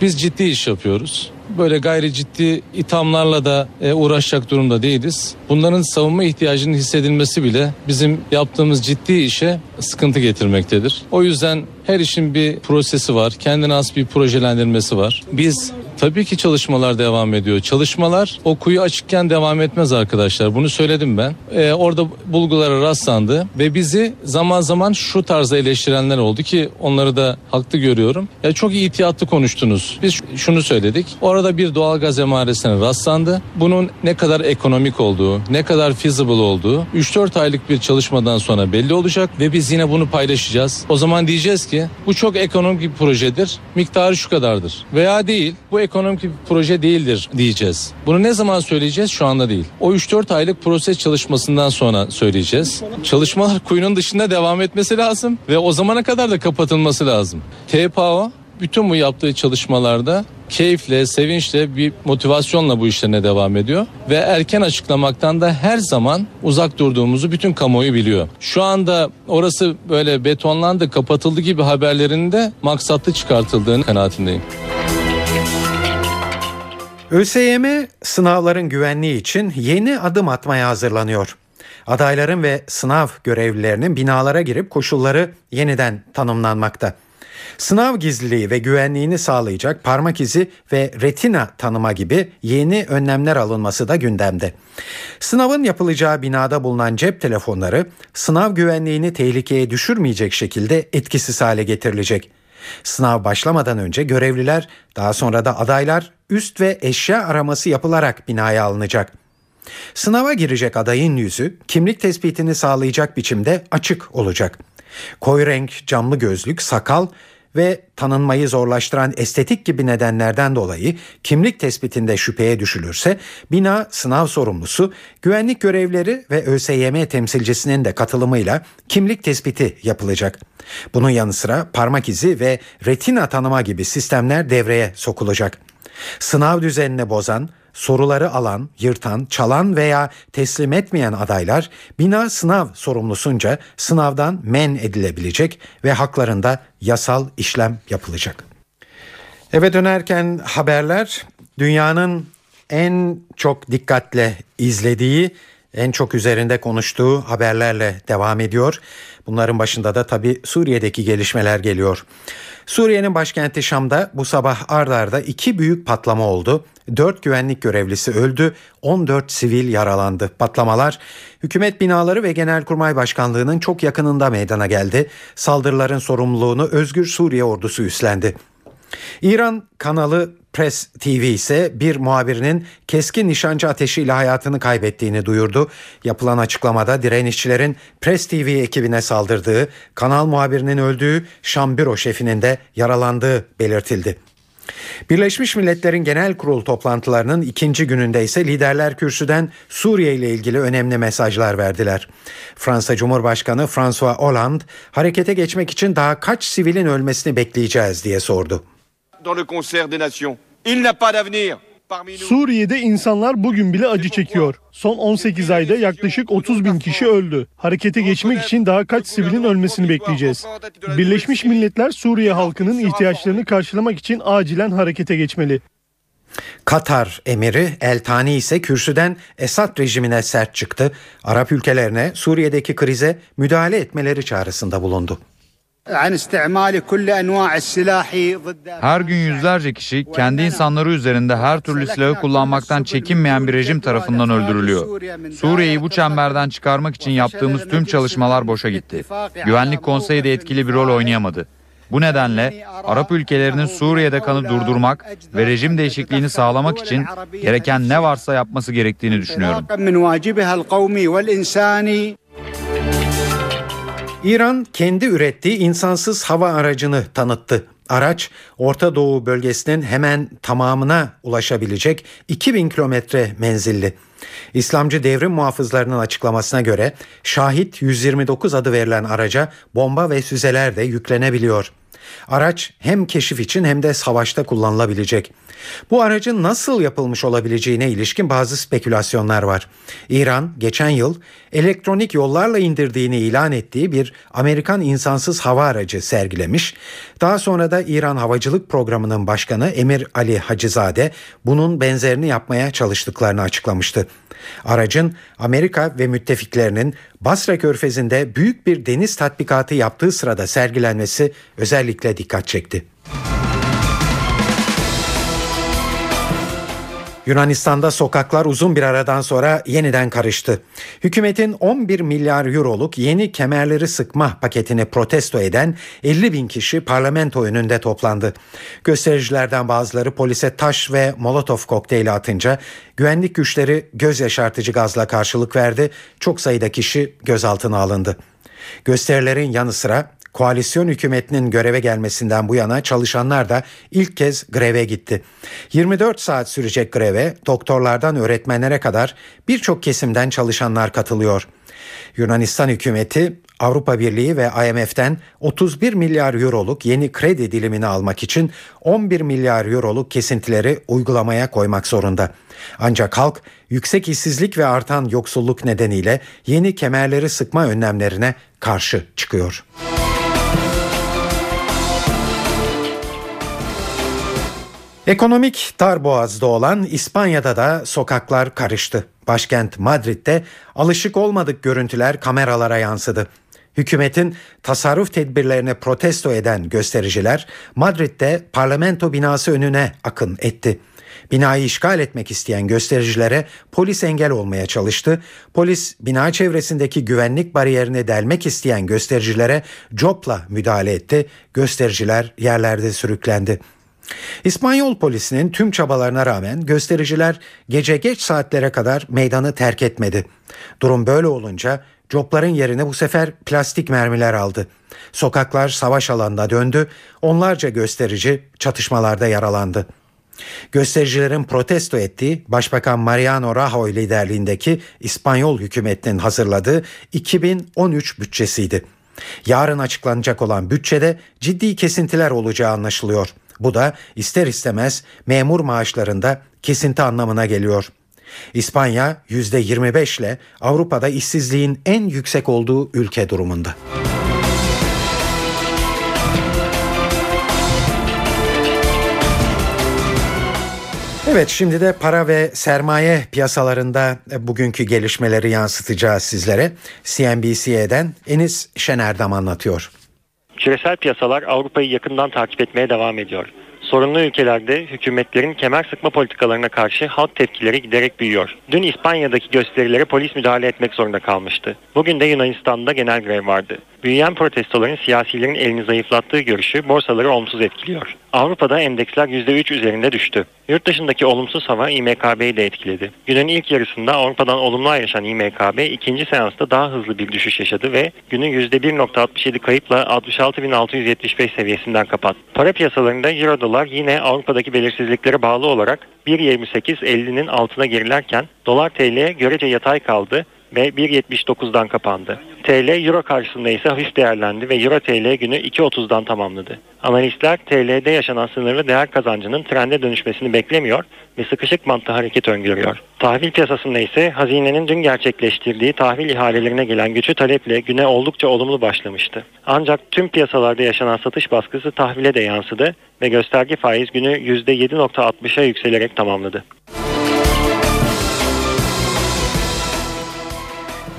Biz ciddi iş yapıyoruz. Böyle gayri ciddi ithamlarla da e, uğraşacak durumda değiliz. Bunların savunma ihtiyacının hissedilmesi bile bizim yaptığımız ciddi işe sıkıntı getirmektedir. O yüzden her işin bir prosesi var. Kendine has bir projelendirmesi var. Biz Tabii ki çalışmalar devam ediyor. Çalışmalar o kuyu açıkken devam etmez arkadaşlar. Bunu söyledim ben. Ee, orada bulgulara rastlandı ve bizi zaman zaman şu tarzda eleştirenler oldu ki onları da haklı görüyorum. Ya çok ihtiyatlı konuştunuz. Biz şunu söyledik. Orada bir doğal gaz emaresine rastlandı. Bunun ne kadar ekonomik olduğu, ne kadar feasible olduğu 3-4 aylık bir çalışmadan sonra belli olacak ve biz yine bunu paylaşacağız. O zaman diyeceğiz ki bu çok ekonomik bir projedir. Miktarı şu kadardır. Veya değil. Bu ekonomik bir proje değildir diyeceğiz. Bunu ne zaman söyleyeceğiz? Şu anda değil. O 3-4 aylık proses çalışmasından sonra söyleyeceğiz. Çalışmalar kuyunun dışında devam etmesi lazım ve o zamana kadar da kapatılması lazım. TPO bütün bu yaptığı çalışmalarda keyifle, sevinçle, bir motivasyonla bu işlerine devam ediyor. Ve erken açıklamaktan da her zaman uzak durduğumuzu bütün kamuoyu biliyor. Şu anda orası böyle betonlandı, kapatıldı gibi haberlerin de maksatlı çıkartıldığını kanaatindeyim. ÖSYM sınavların güvenliği için yeni adım atmaya hazırlanıyor. Adayların ve sınav görevlilerinin binalara girip koşulları yeniden tanımlanmakta. Sınav gizliliği ve güvenliğini sağlayacak parmak izi ve retina tanıma gibi yeni önlemler alınması da gündemde. Sınavın yapılacağı binada bulunan cep telefonları sınav güvenliğini tehlikeye düşürmeyecek şekilde etkisiz hale getirilecek. Sınav başlamadan önce görevliler, daha sonra da adaylar üst ve eşya araması yapılarak binaya alınacak. Sınava girecek adayın yüzü kimlik tespitini sağlayacak biçimde açık olacak. Koyu renk, camlı gözlük, sakal ve tanınmayı zorlaştıran estetik gibi nedenlerden dolayı kimlik tespitinde şüpheye düşülürse bina sınav sorumlusu, güvenlik görevleri ve ÖSYM temsilcisinin de katılımıyla kimlik tespiti yapılacak. Bunun yanı sıra parmak izi ve retina tanıma gibi sistemler devreye sokulacak. Sınav düzenini bozan, soruları alan, yırtan, çalan veya teslim etmeyen adaylar bina sınav sorumlusunca sınavdan men edilebilecek ve haklarında yasal işlem yapılacak. Eve dönerken haberler dünyanın en çok dikkatle izlediği, en çok üzerinde konuştuğu haberlerle devam ediyor. Bunların başında da tabii Suriye'deki gelişmeler geliyor. Suriye'nin başkenti Şam'da bu sabah ard arda iki büyük patlama oldu. 4 güvenlik görevlisi öldü, 14 sivil yaralandı. Patlamalar hükümet binaları ve Genelkurmay Başkanlığı'nın çok yakınında meydana geldi. Saldırıların sorumluluğunu Özgür Suriye ordusu üstlendi. İran kanalı Press TV ise bir muhabirinin keskin nişancı ateşiyle hayatını kaybettiğini duyurdu. Yapılan açıklamada direnişçilerin Press TV ekibine saldırdığı, kanal muhabirinin öldüğü, Şam büro şefinin de yaralandığı belirtildi. Birleşmiş Milletler'in genel kurul toplantılarının ikinci gününde ise liderler kürsüden Suriye ile ilgili önemli mesajlar verdiler. Fransa Cumhurbaşkanı François Hollande harekete geçmek için daha kaç sivilin ölmesini bekleyeceğiz diye sordu. Suriye'de insanlar bugün bile acı çekiyor. Son 18 ayda yaklaşık 30 bin kişi öldü. Harekete geçmek için daha kaç sivilin ölmesini bekleyeceğiz. Birleşmiş Milletler Suriye halkının ihtiyaçlarını karşılamak için acilen harekete geçmeli. Katar emiri El Tani ise kürsüden Esad rejimine sert çıktı. Arap ülkelerine Suriye'deki krize müdahale etmeleri çağrısında bulundu. Her gün yüzlerce kişi kendi insanları üzerinde her türlü silahı kullanmaktan çekinmeyen bir rejim tarafından öldürülüyor. Suriye'yi bu çemberden çıkarmak için yaptığımız tüm çalışmalar boşa gitti. Güvenlik Konseyi de etkili bir rol oynayamadı. Bu nedenle Arap ülkelerinin Suriye'de kanı durdurmak ve rejim değişikliğini sağlamak için gereken ne varsa yapması gerektiğini düşünüyorum. İran kendi ürettiği insansız hava aracını tanıttı. Araç Orta Doğu bölgesinin hemen tamamına ulaşabilecek 2000 kilometre menzilli. İslamcı devrim muhafızlarının açıklamasına göre Şahit 129 adı verilen araca bomba ve füzeler de yüklenebiliyor. Araç hem keşif için hem de savaşta kullanılabilecek. Bu aracın nasıl yapılmış olabileceğine ilişkin bazı spekülasyonlar var. İran geçen yıl elektronik yollarla indirdiğini ilan ettiği bir Amerikan insansız hava aracı sergilemiş. Daha sonra da İran Havacılık Programı'nın başkanı Emir Ali Hacizade bunun benzerini yapmaya çalıştıklarını açıklamıştı. Aracın Amerika ve müttefiklerinin Basra Körfezi'nde büyük bir deniz tatbikatı yaptığı sırada sergilenmesi özellikle dikkat çekti. Yunanistan'da sokaklar uzun bir aradan sonra yeniden karıştı. Hükümetin 11 milyar euroluk yeni kemerleri sıkma paketini protesto eden 50 bin kişi parlamento önünde toplandı. Göstericilerden bazıları polise taş ve molotof kokteyli atınca güvenlik güçleri göz yaşartıcı gazla karşılık verdi. Çok sayıda kişi gözaltına alındı. Gösterilerin yanı sıra Koalisyon hükümetinin göreve gelmesinden bu yana çalışanlar da ilk kez greve gitti. 24 saat sürecek greve doktorlardan öğretmenlere kadar birçok kesimden çalışanlar katılıyor. Yunanistan hükümeti Avrupa Birliği ve IMF'den 31 milyar euroluk yeni kredi dilimini almak için 11 milyar euroluk kesintileri uygulamaya koymak zorunda. Ancak halk yüksek işsizlik ve artan yoksulluk nedeniyle yeni kemerleri sıkma önlemlerine karşı çıkıyor. Ekonomik darboğazda olan İspanya'da da sokaklar karıştı. Başkent Madrid'de alışık olmadık görüntüler kameralara yansıdı. Hükümetin tasarruf tedbirlerini protesto eden göstericiler Madrid'de parlamento binası önüne akın etti. Binayı işgal etmek isteyen göstericilere polis engel olmaya çalıştı. Polis bina çevresindeki güvenlik bariyerini delmek isteyen göstericilere copla müdahale etti. Göstericiler yerlerde sürüklendi. İspanyol polisinin tüm çabalarına rağmen göstericiler gece geç saatlere kadar meydanı terk etmedi. Durum böyle olunca copların yerine bu sefer plastik mermiler aldı. Sokaklar savaş alanına döndü, onlarca gösterici çatışmalarda yaralandı. Göstericilerin protesto ettiği Başbakan Mariano Rajoy liderliğindeki İspanyol hükümetinin hazırladığı 2013 bütçesiydi. Yarın açıklanacak olan bütçede ciddi kesintiler olacağı anlaşılıyor. Bu da ister istemez memur maaşlarında kesinti anlamına geliyor. İspanya %25 ile Avrupa'da işsizliğin en yüksek olduğu ülke durumunda. Evet şimdi de para ve sermaye piyasalarında bugünkü gelişmeleri yansıtacağız sizlere. CNBC'den Enis Şenerdam anlatıyor. Küresel piyasalar Avrupa'yı yakından takip etmeye devam ediyor. Sorunlu ülkelerde hükümetlerin kemer sıkma politikalarına karşı halk tepkileri giderek büyüyor. Dün İspanya'daki gösterilere polis müdahale etmek zorunda kalmıştı. Bugün de Yunanistan'da genel grev vardı. Büyüyen protestoların siyasilerin elini zayıflattığı görüşü borsaları olumsuz etkiliyor. Avrupa'da endeksler %3 üzerinde düştü. Yurt dışındaki olumsuz hava İMKB'yi de etkiledi. Günün ilk yarısında Avrupa'dan olumlu ayrışan İMKB ikinci seansta daha hızlı bir düşüş yaşadı ve günü %1.67 kayıpla 66.675 seviyesinden kapattı. Para piyasalarında Euro dolar yine Avrupa'daki belirsizliklere bağlı olarak 1.28.50'nin altına gerilerken dolar TL'ye görece yatay kaldı ve 1.79'dan kapandı. TL Euro karşısında ise hafif değerlendi ve Euro TL günü 2.30'dan tamamladı. Analistler TL'de yaşanan sınırlı değer kazancının trende dönüşmesini beklemiyor ve sıkışık bantlı hareket öngörüyor. Tahvil piyasasında ise hazinenin dün gerçekleştirdiği tahvil ihalelerine gelen güçlü taleple güne oldukça olumlu başlamıştı. Ancak tüm piyasalarda yaşanan satış baskısı tahvile de yansıdı ve gösterge faiz günü %7.60'a yükselerek tamamladı.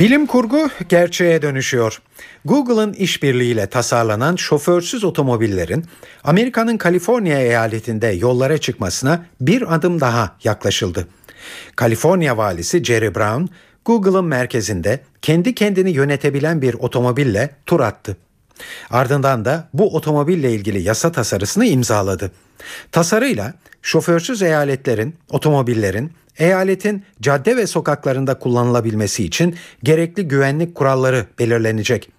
Bilim kurgu gerçeğe dönüşüyor. Google'ın işbirliğiyle tasarlanan şoförsüz otomobillerin Amerika'nın Kaliforniya eyaletinde yollara çıkmasına bir adım daha yaklaşıldı. Kaliforniya valisi Jerry Brown, Google'ın merkezinde kendi kendini yönetebilen bir otomobille tur attı. Ardından da bu otomobille ilgili yasa tasarısını imzaladı. Tasarıyla şoförsüz eyaletlerin, otomobillerin eyaletin cadde ve sokaklarında kullanılabilmesi için gerekli güvenlik kuralları belirlenecek.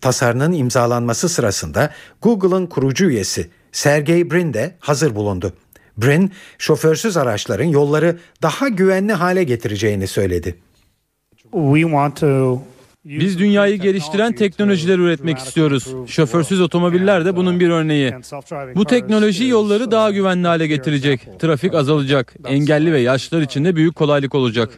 Tasarının imzalanması sırasında Google'ın kurucu üyesi Sergey Brin de hazır bulundu. Brin, şoförsüz araçların yolları daha güvenli hale getireceğini söyledi. We want to biz dünyayı geliştiren teknolojiler üretmek istiyoruz. Şoförsüz otomobiller de bunun bir örneği. Bu teknoloji yolları daha güvenli hale getirecek. Trafik azalacak. Engelli ve yaşlılar için de büyük kolaylık olacak.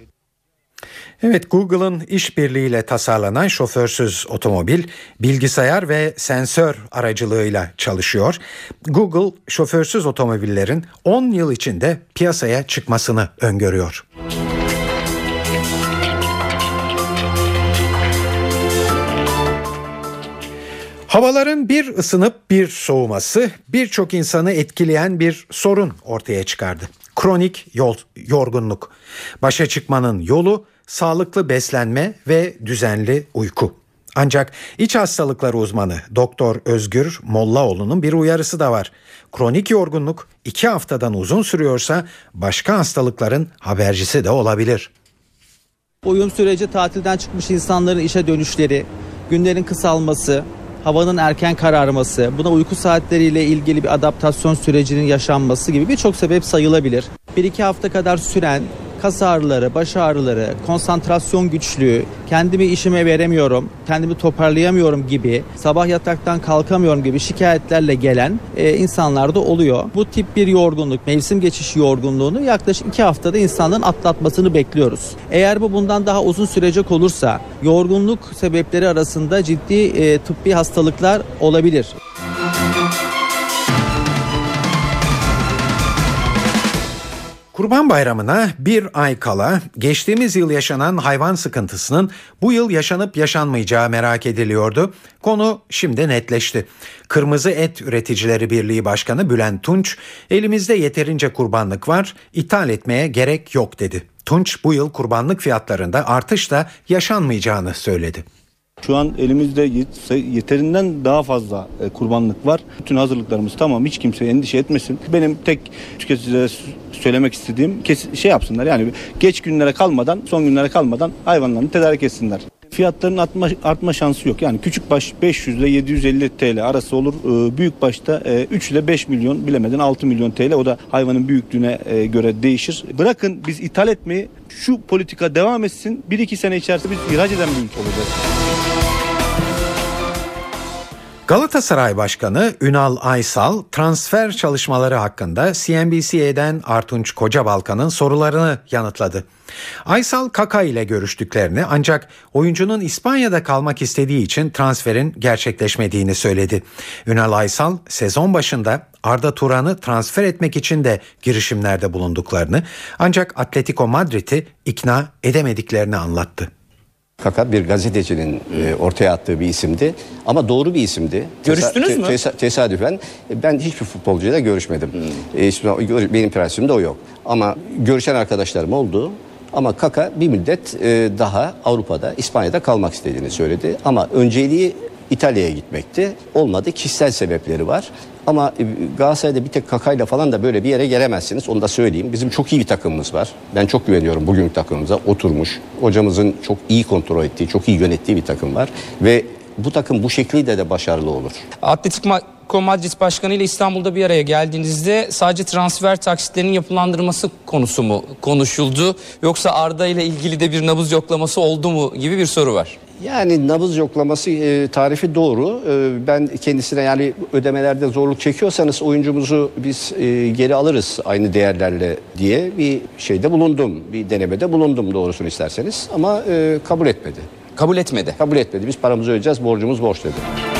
Evet Google'ın işbirliğiyle tasarlanan şoförsüz otomobil bilgisayar ve sensör aracılığıyla çalışıyor. Google şoförsüz otomobillerin 10 yıl içinde piyasaya çıkmasını öngörüyor. Havaların bir ısınıp bir soğuması birçok insanı etkileyen bir sorun ortaya çıkardı. Kronik yol, yorgunluk. Başa çıkmanın yolu sağlıklı beslenme ve düzenli uyku. Ancak iç hastalıkları uzmanı Doktor Özgür Mollaoğlu'nun bir uyarısı da var. Kronik yorgunluk iki haftadan uzun sürüyorsa başka hastalıkların habercisi de olabilir. Uyum süreci tatilden çıkmış insanların işe dönüşleri, günlerin kısalması, havanın erken kararması, buna uyku saatleriyle ilgili bir adaptasyon sürecinin yaşanması gibi birçok sebep sayılabilir. 1-2 hafta kadar süren kas ağrıları, baş ağrıları, konsantrasyon güçlüğü, kendimi işime veremiyorum, kendimi toparlayamıyorum gibi, sabah yataktan kalkamıyorum gibi şikayetlerle gelen e, insanlarda oluyor. Bu tip bir yorgunluk, mevsim geçişi yorgunluğunu yaklaşık iki haftada insanların atlatmasını bekliyoruz. Eğer bu bundan daha uzun sürecek olursa yorgunluk sebepleri arasında ciddi e, tıbbi hastalıklar olabilir. Kurban Bayramı'na bir ay kala geçtiğimiz yıl yaşanan hayvan sıkıntısının bu yıl yaşanıp yaşanmayacağı merak ediliyordu. Konu şimdi netleşti. Kırmızı Et Üreticileri Birliği Başkanı Bülent Tunç, elimizde yeterince kurbanlık var, ithal etmeye gerek yok dedi. Tunç bu yıl kurbanlık fiyatlarında artış da yaşanmayacağını söyledi. Şu an elimizde yeterinden daha fazla e, kurbanlık var. Bütün hazırlıklarımız tamam hiç kimse endişe etmesin. Benim tek tüketicilere söylemek istediğim şey yapsınlar yani geç günlere kalmadan son günlere kalmadan hayvanlarını tedarik etsinler. Fiyatların artma, artma şansı yok. Yani küçük baş 500 ile 750 TL arası olur. Ee, büyük başta 3 ile 5 milyon bilemeden 6 milyon TL. O da hayvanın büyüklüğüne e, göre değişir. Bırakın biz ithal etmeyi şu politika devam etsin. 1-2 sene içerisinde biz ihraç eden bir ülke olacağız. Galatasaray Başkanı Ünal Aysal transfer çalışmaları hakkında CNBC'den Artunç Kocabalkan'ın sorularını yanıtladı. Aysal Kaka ile görüştüklerini ancak oyuncunun İspanya'da kalmak istediği için transferin gerçekleşmediğini söyledi. Ünal Aysal sezon başında Arda Turan'ı transfer etmek için de girişimlerde bulunduklarını ancak Atletico Madrid'i ikna edemediklerini anlattı. Kaka bir gazetecinin e, ortaya attığı bir isimdi ama doğru bir isimdi. Görüştünüz mü? Tesa- tesadüfen e, ben hiçbir futbolcuyla görüşmedim. Hmm. E, benim prensibimde o yok. Ama görüşen arkadaşlarım oldu. Ama Kaka bir müddet e, daha Avrupa'da, İspanya'da kalmak istediğini söyledi. Ama önceliği İtalya'ya gitmekti. Olmadı. Kişisel sebepleri var. Ama e, Galatasaray'da bir tek Kaka'yla falan da böyle bir yere gelemezsiniz. Onu da söyleyeyim. Bizim çok iyi bir takımımız var. Ben çok güveniyorum bugünkü takımımıza. Oturmuş. Hocamızın çok iyi kontrol ettiği, çok iyi yönettiği bir takım var. Ve bu takım bu şekilde de başarılı olur. Atletico Atletico Madrid Başkanı ile İstanbul'da bir araya geldiğinizde sadece transfer taksitlerinin yapılandırması konusu mu konuşuldu? Yoksa Arda ile ilgili de bir nabız yoklaması oldu mu gibi bir soru var. Yani nabız yoklaması e, tarifi doğru. E, ben kendisine yani ödemelerde zorluk çekiyorsanız oyuncumuzu biz e, geri alırız aynı değerlerle diye bir şeyde bulundum. Bir denemede bulundum doğrusunu isterseniz ama e, kabul etmedi. Kabul etmedi. Kabul etmedi. Biz paramızı ödeyeceğiz, borcumuz borç dedi.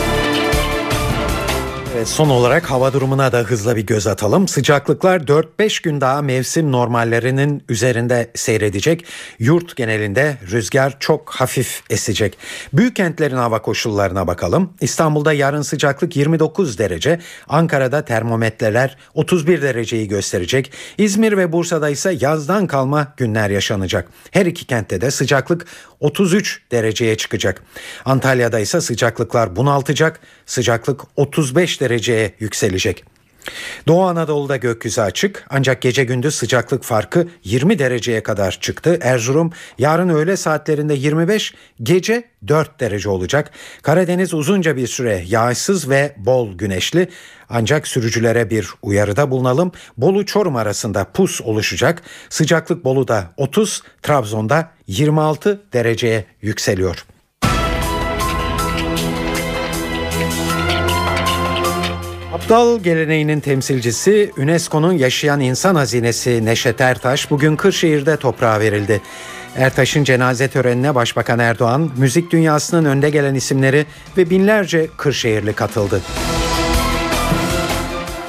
Evet, son olarak hava durumuna da hızla bir göz atalım. Sıcaklıklar 4-5 gün daha mevsim normallerinin üzerinde seyredecek. Yurt genelinde rüzgar çok hafif esecek. Büyük kentlerin hava koşullarına bakalım. İstanbul'da yarın sıcaklık 29 derece. Ankara'da termometreler 31 dereceyi gösterecek. İzmir ve Bursa'da ise yazdan kalma günler yaşanacak. Her iki kentte de sıcaklık 33 dereceye çıkacak. Antalya'da ise sıcaklıklar bunaltacak. Sıcaklık 35 dereceye yükselecek. Doğu Anadolu'da gökyüzü açık ancak gece gündüz sıcaklık farkı 20 dereceye kadar çıktı. Erzurum yarın öğle saatlerinde 25, gece 4 derece olacak. Karadeniz uzunca bir süre yağışsız ve bol güneşli. Ancak sürücülere bir uyarıda bulunalım. Bolu Çorum arasında pus oluşacak. Sıcaklık Bolu'da 30, Trabzon'da 26 dereceye yükseliyor. Abdal geleneğinin temsilcisi UNESCO'nun yaşayan insan hazinesi Neşet Ertaş bugün Kırşehir'de toprağa verildi. Ertaş'ın cenaze törenine Başbakan Erdoğan, müzik dünyasının önde gelen isimleri ve binlerce Kırşehirli katıldı.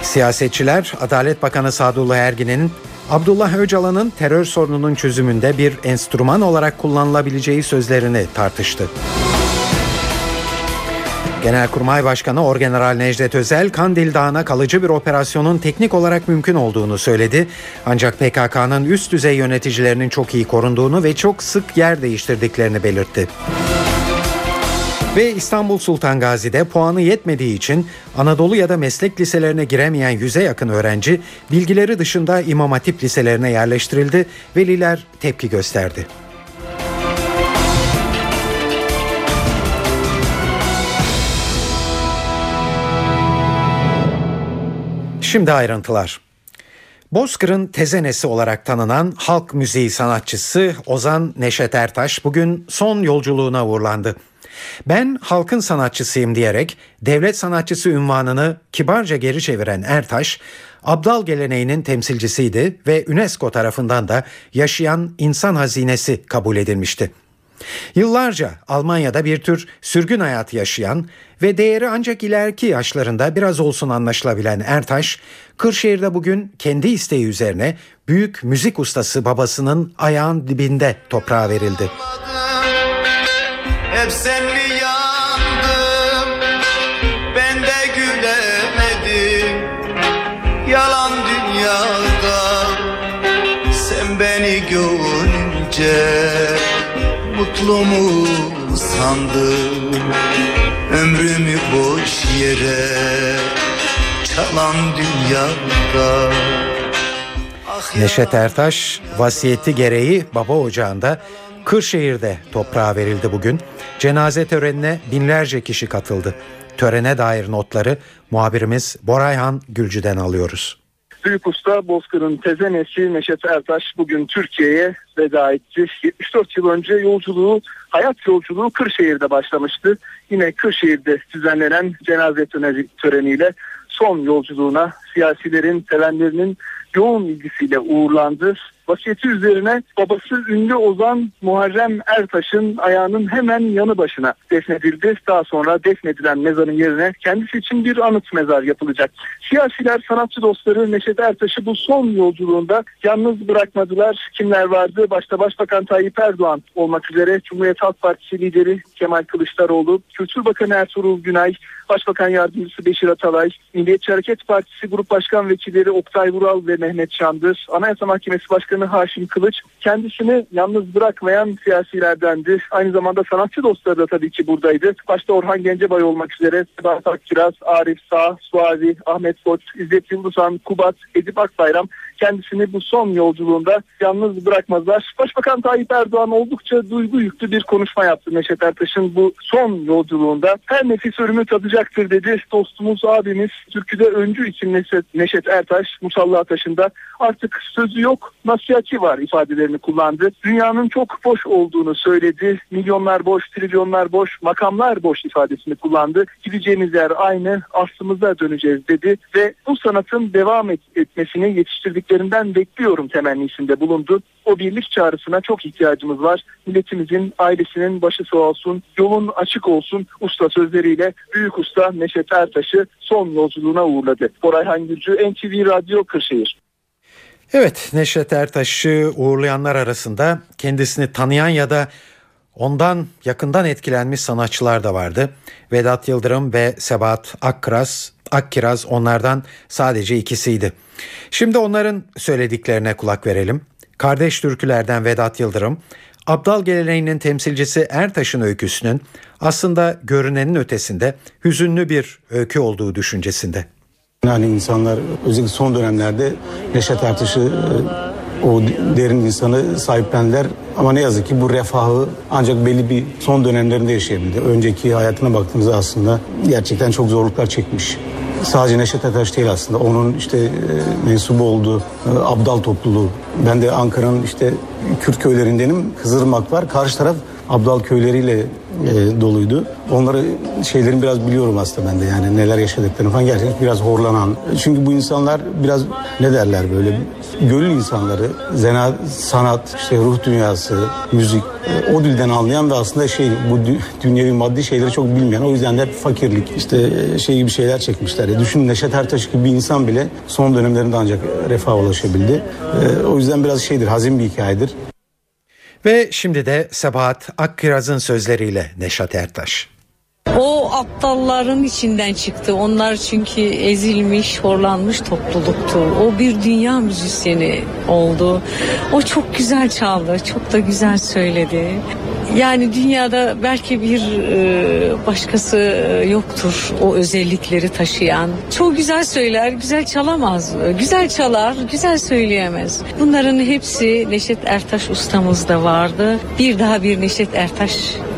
Siyasetçiler Adalet Bakanı Sadullah Ergin'in Abdullah Öcalan'ın terör sorununun çözümünde bir enstrüman olarak kullanılabileceği sözlerini tartıştı. Genelkurmay Başkanı Orgeneral Necdet Özel, Kandil Dağı'na kalıcı bir operasyonun teknik olarak mümkün olduğunu söyledi. Ancak PKK'nın üst düzey yöneticilerinin çok iyi korunduğunu ve çok sık yer değiştirdiklerini belirtti. Ve İstanbul Sultan Gazi'de puanı yetmediği için Anadolu ya da meslek liselerine giremeyen yüze yakın öğrenci bilgileri dışında İmam Hatip liselerine yerleştirildi. Veliler tepki gösterdi. Şimdi ayrıntılar. Bozkır'ın tezenesi olarak tanınan halk müziği sanatçısı Ozan Neşet Ertaş bugün son yolculuğuna uğurlandı. Ben halkın sanatçısıyım diyerek devlet sanatçısı ünvanını kibarca geri çeviren Ertaş, Abdal geleneğinin temsilcisiydi ve UNESCO tarafından da yaşayan insan hazinesi kabul edilmişti. Yıllarca Almanya'da bir tür sürgün hayatı yaşayan ve değeri ancak ileriki yaşlarında biraz olsun anlaşılabilen Ertaş, Kırşehir'de bugün kendi isteği üzerine büyük müzik ustası babasının ayağın dibinde toprağa verildi. Hep sen mi yandım, ben de gülemedim, yalan dünyada, sen beni görünce mutlu mu sandım Ömrümü boş yere çalan dünyada Neşet Ertaş vasiyeti gereği baba ocağında Kırşehir'de toprağa verildi bugün. Cenaze törenine binlerce kişi katıldı. Törene dair notları muhabirimiz Borayhan Gülcü'den alıyoruz. Büyük usta Bozkır'ın tezenesi Neşet Ertaş bugün Türkiye'ye veda etti. 74 yıl önce yolculuğu, hayat yolculuğu Kırşehir'de başlamıştı. Yine Kırşehir'de düzenlenen cenaze töreniyle son yolculuğuna siyasilerin, sevenlerinin yoğun ilgisiyle uğurlandı. Vasiyeti üzerine babası ünlü Ozan Muharrem Ertaş'ın ayağının hemen yanı başına defnedildi. Daha sonra defnedilen mezarın yerine kendisi için bir anıt mezar yapılacak. Siyasiler, sanatçı dostları Neşet Ertaş'ı bu son yolculuğunda yalnız bırakmadılar. Kimler vardı? Başta Başbakan Tayyip Erdoğan olmak üzere Cumhuriyet Halk Partisi lideri Kemal Kılıçdaroğlu, Kültür Bakanı Ertuğrul Günay, Başbakan Yardımcısı Beşir Atalay, Milliyetçi Hareket Partisi Grup Başkan Vekilleri Oktay Vural ve Mehmet Şandır, Anayasa Mahkemesi Başkanı Haşim Kılıç kendisini yalnız bırakmayan siyasilerdendi. Aynı zamanda sanatçı dostları da tabii ki buradaydı. Başta Orhan Gencebay olmak üzere Sedat Akkiraz, Arif Sağ, Suazi, Ahmet Koç, İzzet Yıldızhan, Kubat, Edip Akbayram kendisini bu son yolculuğunda yalnız bırakmazlar. Başbakan Tayyip Erdoğan oldukça duygu yüklü bir konuşma yaptı Neşet Ertaş'ın bu son yolculuğunda. Her nefis ölümü tadacaktır dedi. Dostumuz, abimiz, türküde öncü için Neşet, Neşet Ertaş Musalla Taşı'nda artık sözü yok, nasihatçi var ifadelerini kullandı. Dünyanın çok boş olduğunu söyledi. Milyonlar boş, trilyonlar boş, makamlar boş ifadesini kullandı. Gideceğimiz yer aynı, aslımıza döneceğiz dedi ve bu sanatın devam et, etmesini yetiştirdiklerinden bekliyorum temennisinde bulundu. O birlik çağrısına çok ihtiyacımız var. Milletimizin, ailesinin başı sağ olsun, yolun açık olsun usta sözleriyle büyük usta Neşet Ertaş'ı son yolculuğuna uğurladı. Borayhan Gülcü, NTV Radyo Kırşehir. Evet Neşet Ertaş'ı uğurlayanlar arasında kendisini tanıyan ya da ondan yakından etkilenmiş sanatçılar da vardı. Vedat Yıldırım ve Sebat Akkiraz, Akkiraz onlardan sadece ikisiydi. Şimdi onların söylediklerine kulak verelim. Kardeş türkülerden Vedat Yıldırım, Abdal geleneğinin temsilcisi Ertaş'ın öyküsünün aslında görünenin ötesinde hüzünlü bir öykü olduğu düşüncesinde. Yani insanlar özellikle son dönemlerde Neşet Ertaş'ı e, o derin insanı sahiplendiler. Ama ne yazık ki bu refahı ancak belli bir son dönemlerinde yaşayabildi. Önceki hayatına baktığımızda aslında gerçekten çok zorluklar çekmiş. Sadece Neşet Ertaş değil aslında. Onun işte e, mensubu olduğu e, Abdal topluluğu. Ben de Ankara'nın işte Kürt köylerindenim. Kızırmak var. Karşı taraf Abdal köyleriyle e, doluydu. Onları şeylerin biraz biliyorum aslında ben de yani neler yaşadıklarını falan gerçekten biraz horlanan. Çünkü bu insanlar biraz ne derler böyle gönül insanları, zena, sanat, işte ruh dünyası, müzik e, o dilden anlayan ve aslında şey bu dünyevi maddi şeyleri çok bilmeyen. O yüzden de fakirlik işte e, şey gibi şeyler çekmişler. Ya düşün Neşet Ertaş gibi bir insan bile son dönemlerinde ancak refah ulaşabildi. E, o yüzden biraz şeydir, hazin bir hikayedir. Ve şimdi de Sebahat Akkiraz'ın sözleriyle Neşat Ertaş. O aptalların içinden çıktı. Onlar çünkü ezilmiş, horlanmış topluluktu. O bir dünya müzisyeni oldu. O çok güzel çaldı, çok da güzel söyledi. Yani dünyada belki bir e, başkası yoktur o özellikleri taşıyan. Çok güzel söyler, güzel çalamaz. Güzel çalar, güzel söyleyemez. Bunların hepsi Neşet Ertaş ustamızda vardı. Bir daha bir Neşet Ertaş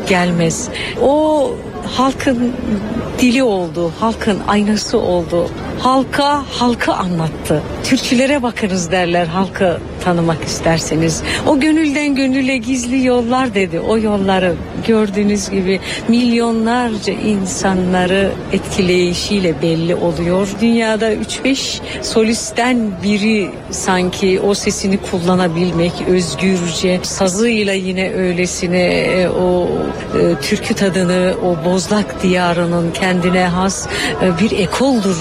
gelmez. O halkın dili oldu, halkın aynası oldu. Halka halkı anlattı. Türkülere bakınız derler halkı tanımak isterseniz. O gönülden gönüle gizli yollar dedi. O yolları gördüğünüz gibi milyonlarca insanları etkileyişiyle belli oluyor. Dünyada 3-5 solisten biri sanki o sesini kullanabilmek özgürce sazıyla yine öylesine e, o e, türkü tadını o bozlak diyarının kendine has e, bir ekoldur.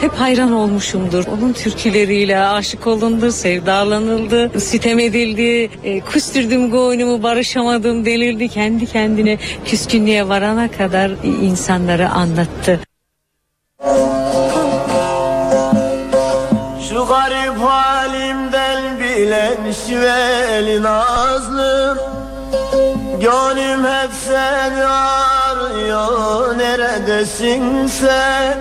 Hep hayran olmuşumdur. Onun türküleriyle aşık olundu, sevdalanıldı, sitem edildi. E, küstürdüm goynumu, barışamadım delirdi. Kendi kendine küskünlüğe varana kadar insanları anlattı. Şu garip halimden bilen şiveli nazlım Gönlüm hep seni arıyor neredesin sen?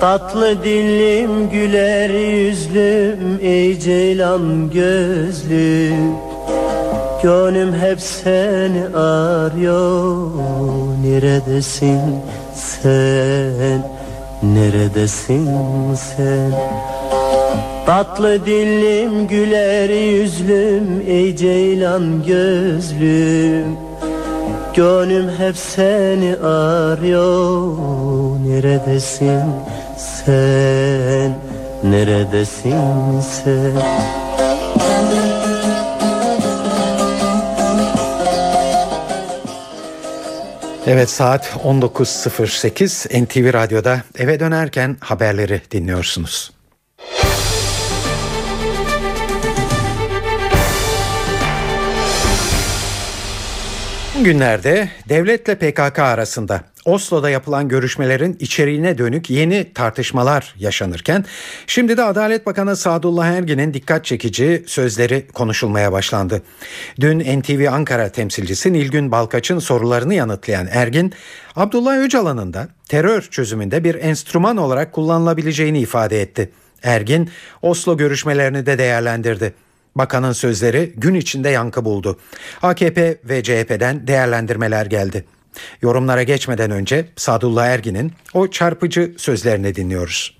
Tatlı dilim güler yüzlüm ey ceylan gözlüm Gönlüm hep seni arıyor. Neredesin sen? Neredesin sen? Tatlı dilim güler yüzlüm ey ceylan gözlüm. Gönlüm hep seni arıyor. Neredesin sen? Neredesin sen Evet saat 19.08 NTV Radyo'da eve dönerken haberleri dinliyorsunuz. Günlerde devletle PKK arasında Oslo'da yapılan görüşmelerin içeriğine dönük yeni tartışmalar yaşanırken şimdi de Adalet Bakanı Sadullah Ergin'in dikkat çekici sözleri konuşulmaya başlandı. Dün NTV Ankara temsilcisi Nilgün Balkaç'ın sorularını yanıtlayan Ergin, Abdullah Öcalan'ın da terör çözümünde bir enstrüman olarak kullanılabileceğini ifade etti. Ergin, Oslo görüşmelerini de değerlendirdi. Bakanın sözleri gün içinde yankı buldu. AKP ve CHP'den değerlendirmeler geldi. Yorumlara geçmeden önce Sadullah Ergin'in o çarpıcı sözlerini dinliyoruz.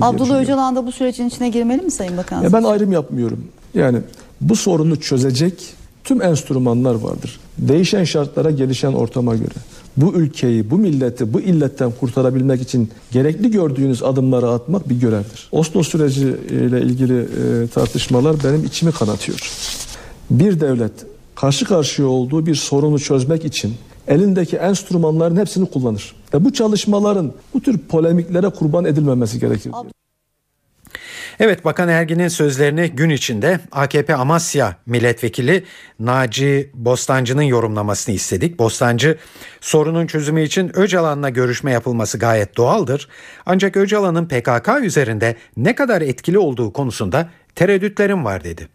Abdullah Öcalan da bu sürecin içine girmeli mi Sayın Bakan? Ya ben ayrım yapmıyorum. Yani bu sorunu çözecek tüm enstrümanlar vardır. Değişen şartlara, gelişen ortama göre bu ülkeyi, bu milleti bu illetten kurtarabilmek için gerekli gördüğünüz adımları atmak bir görevdir. Oslo süreci ile ilgili e, tartışmalar benim içimi kanatıyor. Bir devlet karşı karşıya olduğu bir sorunu çözmek için elindeki enstrümanların hepsini kullanır. E bu çalışmaların bu tür polemiklere kurban edilmemesi gerekir. Diyor. Evet Bakan Ergin'in sözlerini gün içinde AKP Amasya Milletvekili Naci Bostancı'nın yorumlamasını istedik. Bostancı sorunun çözümü için Öcalan'la görüşme yapılması gayet doğaldır. Ancak Öcalan'ın PKK üzerinde ne kadar etkili olduğu konusunda tereddütlerim var dedi.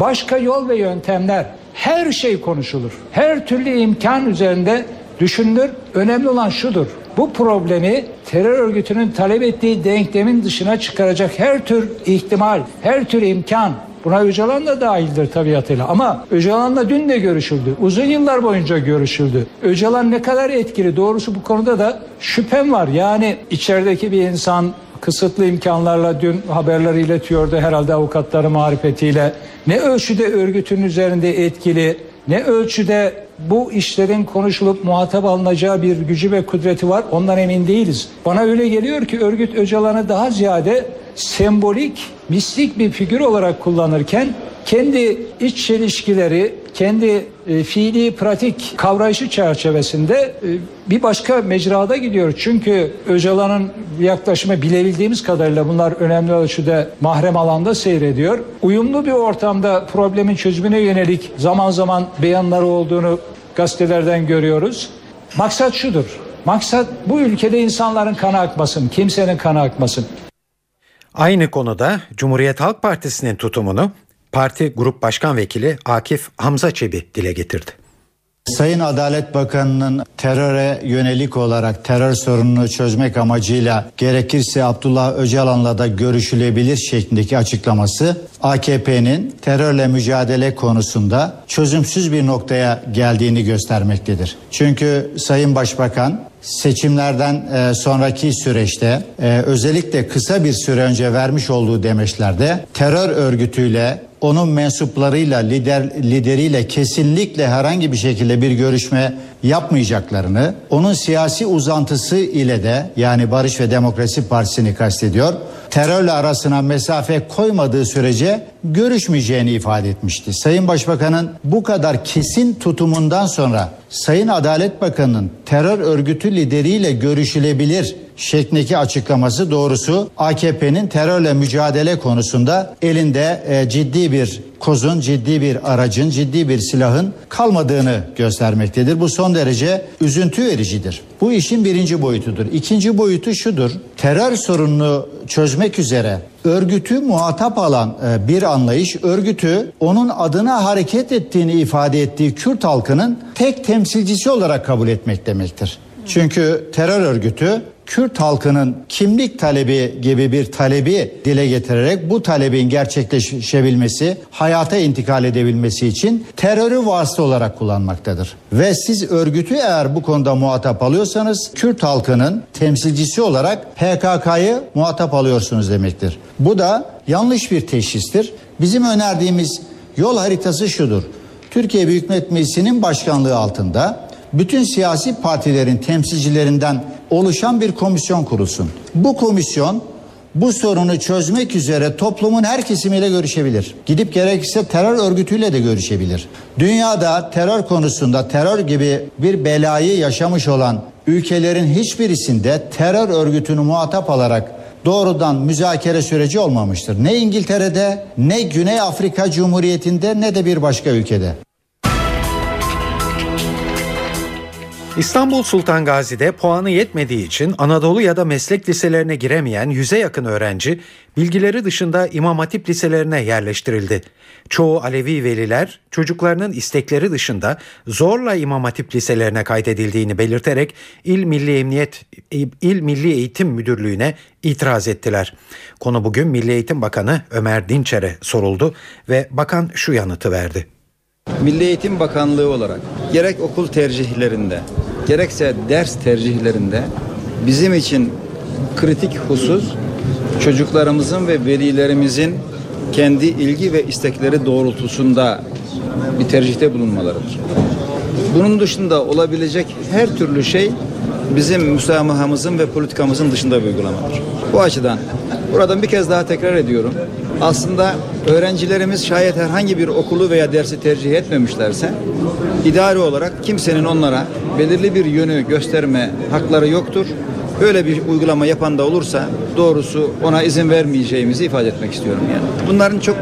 Başka yol ve yöntemler her şey konuşulur. Her türlü imkan üzerinde düşünülür. Önemli olan şudur. Bu problemi terör örgütünün talep ettiği denklemin dışına çıkaracak her tür ihtimal, her tür imkan Buna Öcalan da dahildir tabiatıyla ama Öcalan'la dün de görüşüldü. Uzun yıllar boyunca görüşüldü. Öcalan ne kadar etkili doğrusu bu konuda da şüphem var. Yani içerideki bir insan kısıtlı imkanlarla dün haberleri iletiyordu herhalde avukatları marifetiyle. Ne ölçüde örgütün üzerinde etkili, ne ölçüde bu işlerin konuşulup muhatap alınacağı bir gücü ve kudreti var ondan emin değiliz. Bana öyle geliyor ki örgüt Öcalan'ı daha ziyade sembolik, mistik bir figür olarak kullanırken kendi iç çelişkileri, kendi e, fiili pratik kavrayışı çerçevesinde e, bir başka mecrada gidiyor. Çünkü Öcalan'ın yaklaşımı bilebildiğimiz kadarıyla bunlar önemli ölçüde mahrem alanda seyrediyor. Uyumlu bir ortamda problemin çözümüne yönelik zaman zaman beyanları olduğunu gazetelerden görüyoruz. Maksat şudur. Maksat bu ülkede insanların kanı akmasın, kimsenin kanı akmasın. Aynı konuda Cumhuriyet Halk Partisi'nin tutumunu parti grup başkan vekili Akif Hamza Çebi dile getirdi. Sayın Adalet Bakanı'nın teröre yönelik olarak terör sorununu çözmek amacıyla gerekirse Abdullah Öcalan'la da görüşülebilir şeklindeki açıklaması AKP'nin terörle mücadele konusunda çözümsüz bir noktaya geldiğini göstermektedir. Çünkü Sayın Başbakan seçimlerden e, sonraki süreçte e, özellikle kısa bir süre önce vermiş olduğu demeçlerde terör örgütüyle onun mensuplarıyla lider lideriyle kesinlikle herhangi bir şekilde bir görüşme yapmayacaklarını, onun siyasi uzantısı ile de yani Barış ve Demokrasi Partisi'ni kastediyor, terörle arasına mesafe koymadığı sürece görüşmeyeceğini ifade etmişti. Sayın Başbakan'ın bu kadar kesin tutumundan sonra Sayın Adalet Bakanı'nın terör örgütü lideriyle görüşülebilir şeklindeki açıklaması doğrusu AKP'nin terörle mücadele konusunda elinde e, ciddi bir kozun, ciddi bir aracın, ciddi bir silahın kalmadığını göstermektedir. Bu son derece üzüntü vericidir. Bu işin birinci boyutudur. İkinci boyutu şudur. Terör sorununu çözmek üzere örgütü muhatap alan e, bir anlayış, örgütü onun adına hareket ettiğini ifade ettiği Kürt halkının tek temsilcisi olarak kabul etmek demektir. Çünkü terör örgütü Kürt halkının kimlik talebi gibi bir talebi dile getirerek bu talebin gerçekleşebilmesi, hayata intikal edebilmesi için terörü vasıta olarak kullanmaktadır. Ve siz örgütü eğer bu konuda muhatap alıyorsanız Kürt halkının temsilcisi olarak PKK'yı muhatap alıyorsunuz demektir. Bu da yanlış bir teşhistir. Bizim önerdiğimiz yol haritası şudur. Türkiye Büyük Millet Meclisi'nin başkanlığı altında bütün siyasi partilerin temsilcilerinden oluşan bir komisyon kurulsun. Bu komisyon bu sorunu çözmek üzere toplumun her kesimiyle görüşebilir. Gidip gerekirse terör örgütüyle de görüşebilir. Dünyada terör konusunda terör gibi bir belayı yaşamış olan ülkelerin hiçbirisinde terör örgütünü muhatap alarak doğrudan müzakere süreci olmamıştır. Ne İngiltere'de, ne Güney Afrika Cumhuriyeti'nde ne de bir başka ülkede. İstanbul Sultan Gazi'de puanı yetmediği için Anadolu ya da meslek liselerine giremeyen yüze yakın öğrenci bilgileri dışında İmam Hatip liselerine yerleştirildi. Çoğu Alevi veliler çocuklarının istekleri dışında zorla İmam Hatip liselerine kaydedildiğini belirterek İl Milli Emniyet İl Milli Eğitim Müdürlüğü'ne itiraz ettiler. Konu bugün Milli Eğitim Bakanı Ömer Dinçer'e soruldu ve bakan şu yanıtı verdi. Milli Eğitim Bakanlığı olarak gerek okul tercihlerinde gerekse ders tercihlerinde bizim için kritik husus çocuklarımızın ve velilerimizin kendi ilgi ve istekleri doğrultusunda bir tercihte bulunmalarıdır. Bunun dışında olabilecek her türlü şey bizim müsamahamızın ve politikamızın dışında bir uygulamadır. Bu açıdan buradan bir kez daha tekrar ediyorum. Aslında öğrencilerimiz şayet herhangi bir okulu veya dersi tercih etmemişlerse idari olarak kimsenin onlara belirli bir yönü gösterme hakları yoktur. Böyle bir uygulama yapan da olursa doğrusu ona izin vermeyeceğimizi ifade etmek istiyorum yani. Bunların çok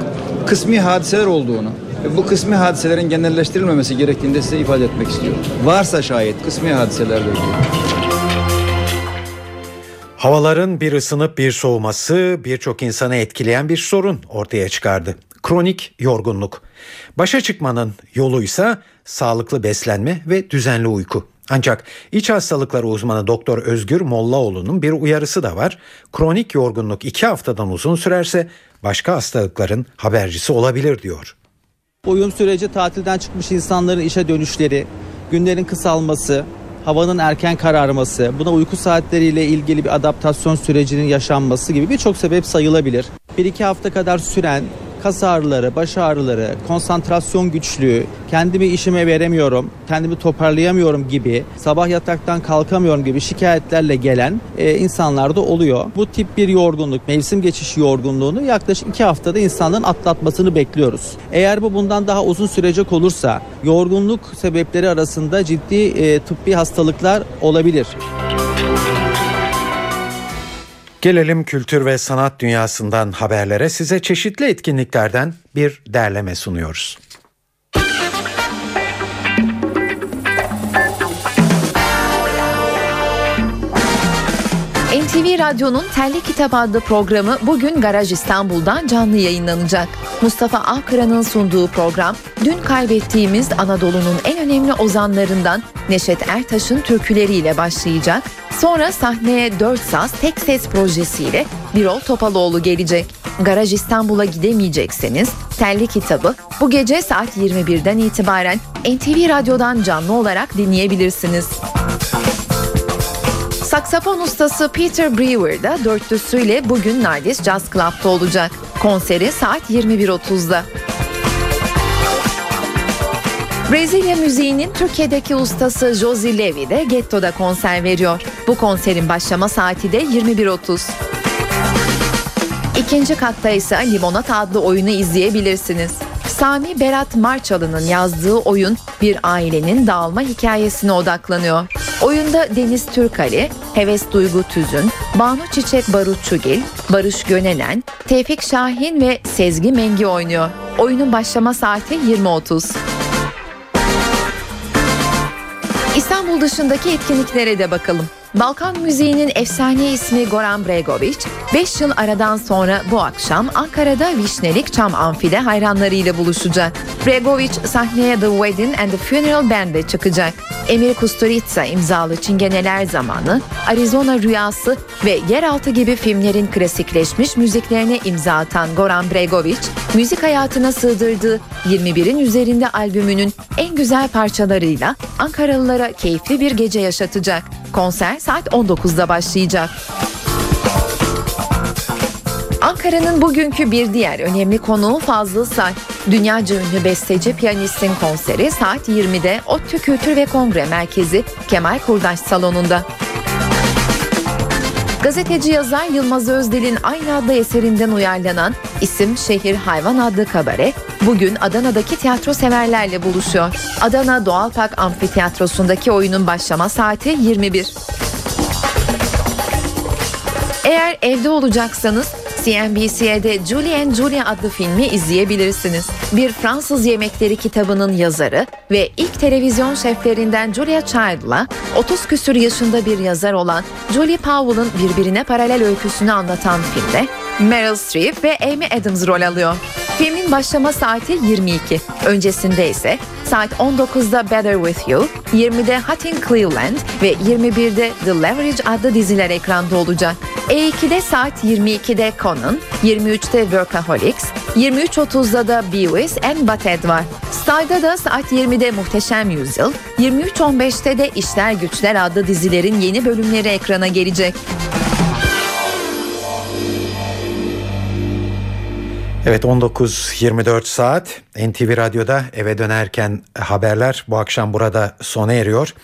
kısmi hadiseler olduğunu bu kısmi hadiselerin genelleştirilmemesi gerektiğini de size ifade etmek istiyorum. Varsa şayet kısmi hadiselerle ilgili. Havaların bir ısınıp bir soğuması birçok insanı etkileyen bir sorun ortaya çıkardı. Kronik yorgunluk. Başa çıkmanın yoluysa sağlıklı beslenme ve düzenli uyku. Ancak iç hastalıkları uzmanı Doktor Özgür Mollaoğlu'nun bir uyarısı da var. Kronik yorgunluk iki haftadan uzun sürerse başka hastalıkların habercisi olabilir diyor. Uyum süreci tatilden çıkmış insanların işe dönüşleri, günlerin kısalması, havanın erken kararması, buna uyku saatleriyle ilgili bir adaptasyon sürecinin yaşanması gibi birçok sebep sayılabilir. 1-2 hafta kadar süren kas ağrıları, baş ağrıları, konsantrasyon güçlüğü, kendimi işime veremiyorum, kendimi toparlayamıyorum gibi, sabah yataktan kalkamıyorum gibi şikayetlerle gelen e, insanlarda oluyor. Bu tip bir yorgunluk, mevsim geçişi yorgunluğunu yaklaşık iki haftada insanların atlatmasını bekliyoruz. Eğer bu bundan daha uzun sürecek olursa yorgunluk sebepleri arasında ciddi e, tıbbi hastalıklar olabilir. Gelelim kültür ve sanat dünyasından haberlere size çeşitli etkinliklerden bir derleme sunuyoruz. NTV Radyo'nun Telli Kitap adlı programı bugün Garaj İstanbul'dan canlı yayınlanacak. Mustafa Akıran'ın sunduğu program, dün kaybettiğimiz Anadolu'nun en önemli ozanlarından Neşet Ertaş'ın türküleriyle başlayacak. Sonra sahneye 4 saz tek ses projesiyle Birol Topaloğlu gelecek. Garaj İstanbul'a gidemeyecekseniz Telli Kitabı bu gece saat 21'den itibaren NTV Radyo'dan canlı olarak dinleyebilirsiniz. Saksafon ustası Peter Brewer da dörtlüsüyle bugün Nardis Jazz Club'da olacak. Konseri saat 21.30'da. Brezilya müziğinin Türkiye'deki ustası Josie Levy de Getto'da konser veriyor. Bu konserin başlama saati de 21.30. İkinci katta ise Limonat adlı oyunu izleyebilirsiniz. Sami Berat Marçalı'nın yazdığı oyun bir ailenin dağılma hikayesine odaklanıyor. Oyunda Deniz Türkali, Heves Duygu Tüzün, Banu Çiçek Barutçugil, Barış Gönenen, Tevfik Şahin ve Sezgi Mengi oynuyor. Oyunun başlama saati 20.30. İstanbul dışındaki etkinliklere de bakalım. Balkan müziğinin efsane ismi Goran Bregovic, 5 yıl aradan sonra bu akşam Ankara'da Vişnelik Çam Amfi'de hayranlarıyla buluşacak. Bregovic sahneye The Wedding and the Funeral Band'e çıkacak. Emir Kusturica imzalı Çingeneler Zamanı, Arizona Rüyası ve Yeraltı gibi filmlerin klasikleşmiş müziklerine imza atan Goran Bregovic, müzik hayatına sığdırdığı 21'in üzerinde albümünün en güzel parçalarıyla Ankaralılara keyifli bir gece yaşatacak. Konser saat 19'da başlayacak. Ankara'nın bugünkü bir diğer önemli konuğu Fazıl Say. Dünyaca ünlü besteci piyanistin konseri saat 20'de ODTÜ Kültür ve Kongre Merkezi Kemal Kurdaş Salonu'nda. Gazeteci yazar Yılmaz Özdil'in aynı adlı eserinden uyarlanan İsim Şehir Hayvan adlı kabare bugün Adana'daki tiyatro severlerle buluşuyor. Adana Doğal Park Amfiteyatrosu'ndaki oyunun başlama saati 21. Eğer evde olacaksanız CNBC'de Julie Julia adlı filmi izleyebilirsiniz. Bir Fransız yemekleri kitabının yazarı ve ilk televizyon şeflerinden Julia Child'la 30 küsür yaşında bir yazar olan Julie Powell'ın birbirine paralel öyküsünü anlatan filmde Meryl Streep ve Amy Adams rol alıyor. Filmin başlama saati 22. Öncesinde ise saat 19'da Better With You, 20'de Hot in Cleveland ve 21'de The Leverage adlı diziler ekranda olacak. E2'de saat 22'de Conan, 23'te Workaholics, 23.30'da da Beavis and Butthead var. Star'da da saat 20'de Muhteşem Yüzyıl, 23.15'te de İşler Güçler adlı dizilerin yeni bölümleri ekrana gelecek. Evet 19.24 saat NTV Radyo'da eve dönerken haberler bu akşam burada sona eriyor.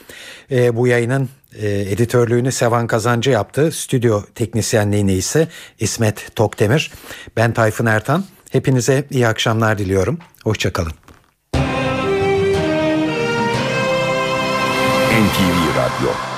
E, bu yayının e, editörlüğünü Sevan Kazancı yaptı. Stüdyo teknisyenliğini ise İsmet Tokdemir. Ben Tayfun Ertan. Hepinize iyi akşamlar diliyorum. Hoşçakalın. NTV Radyo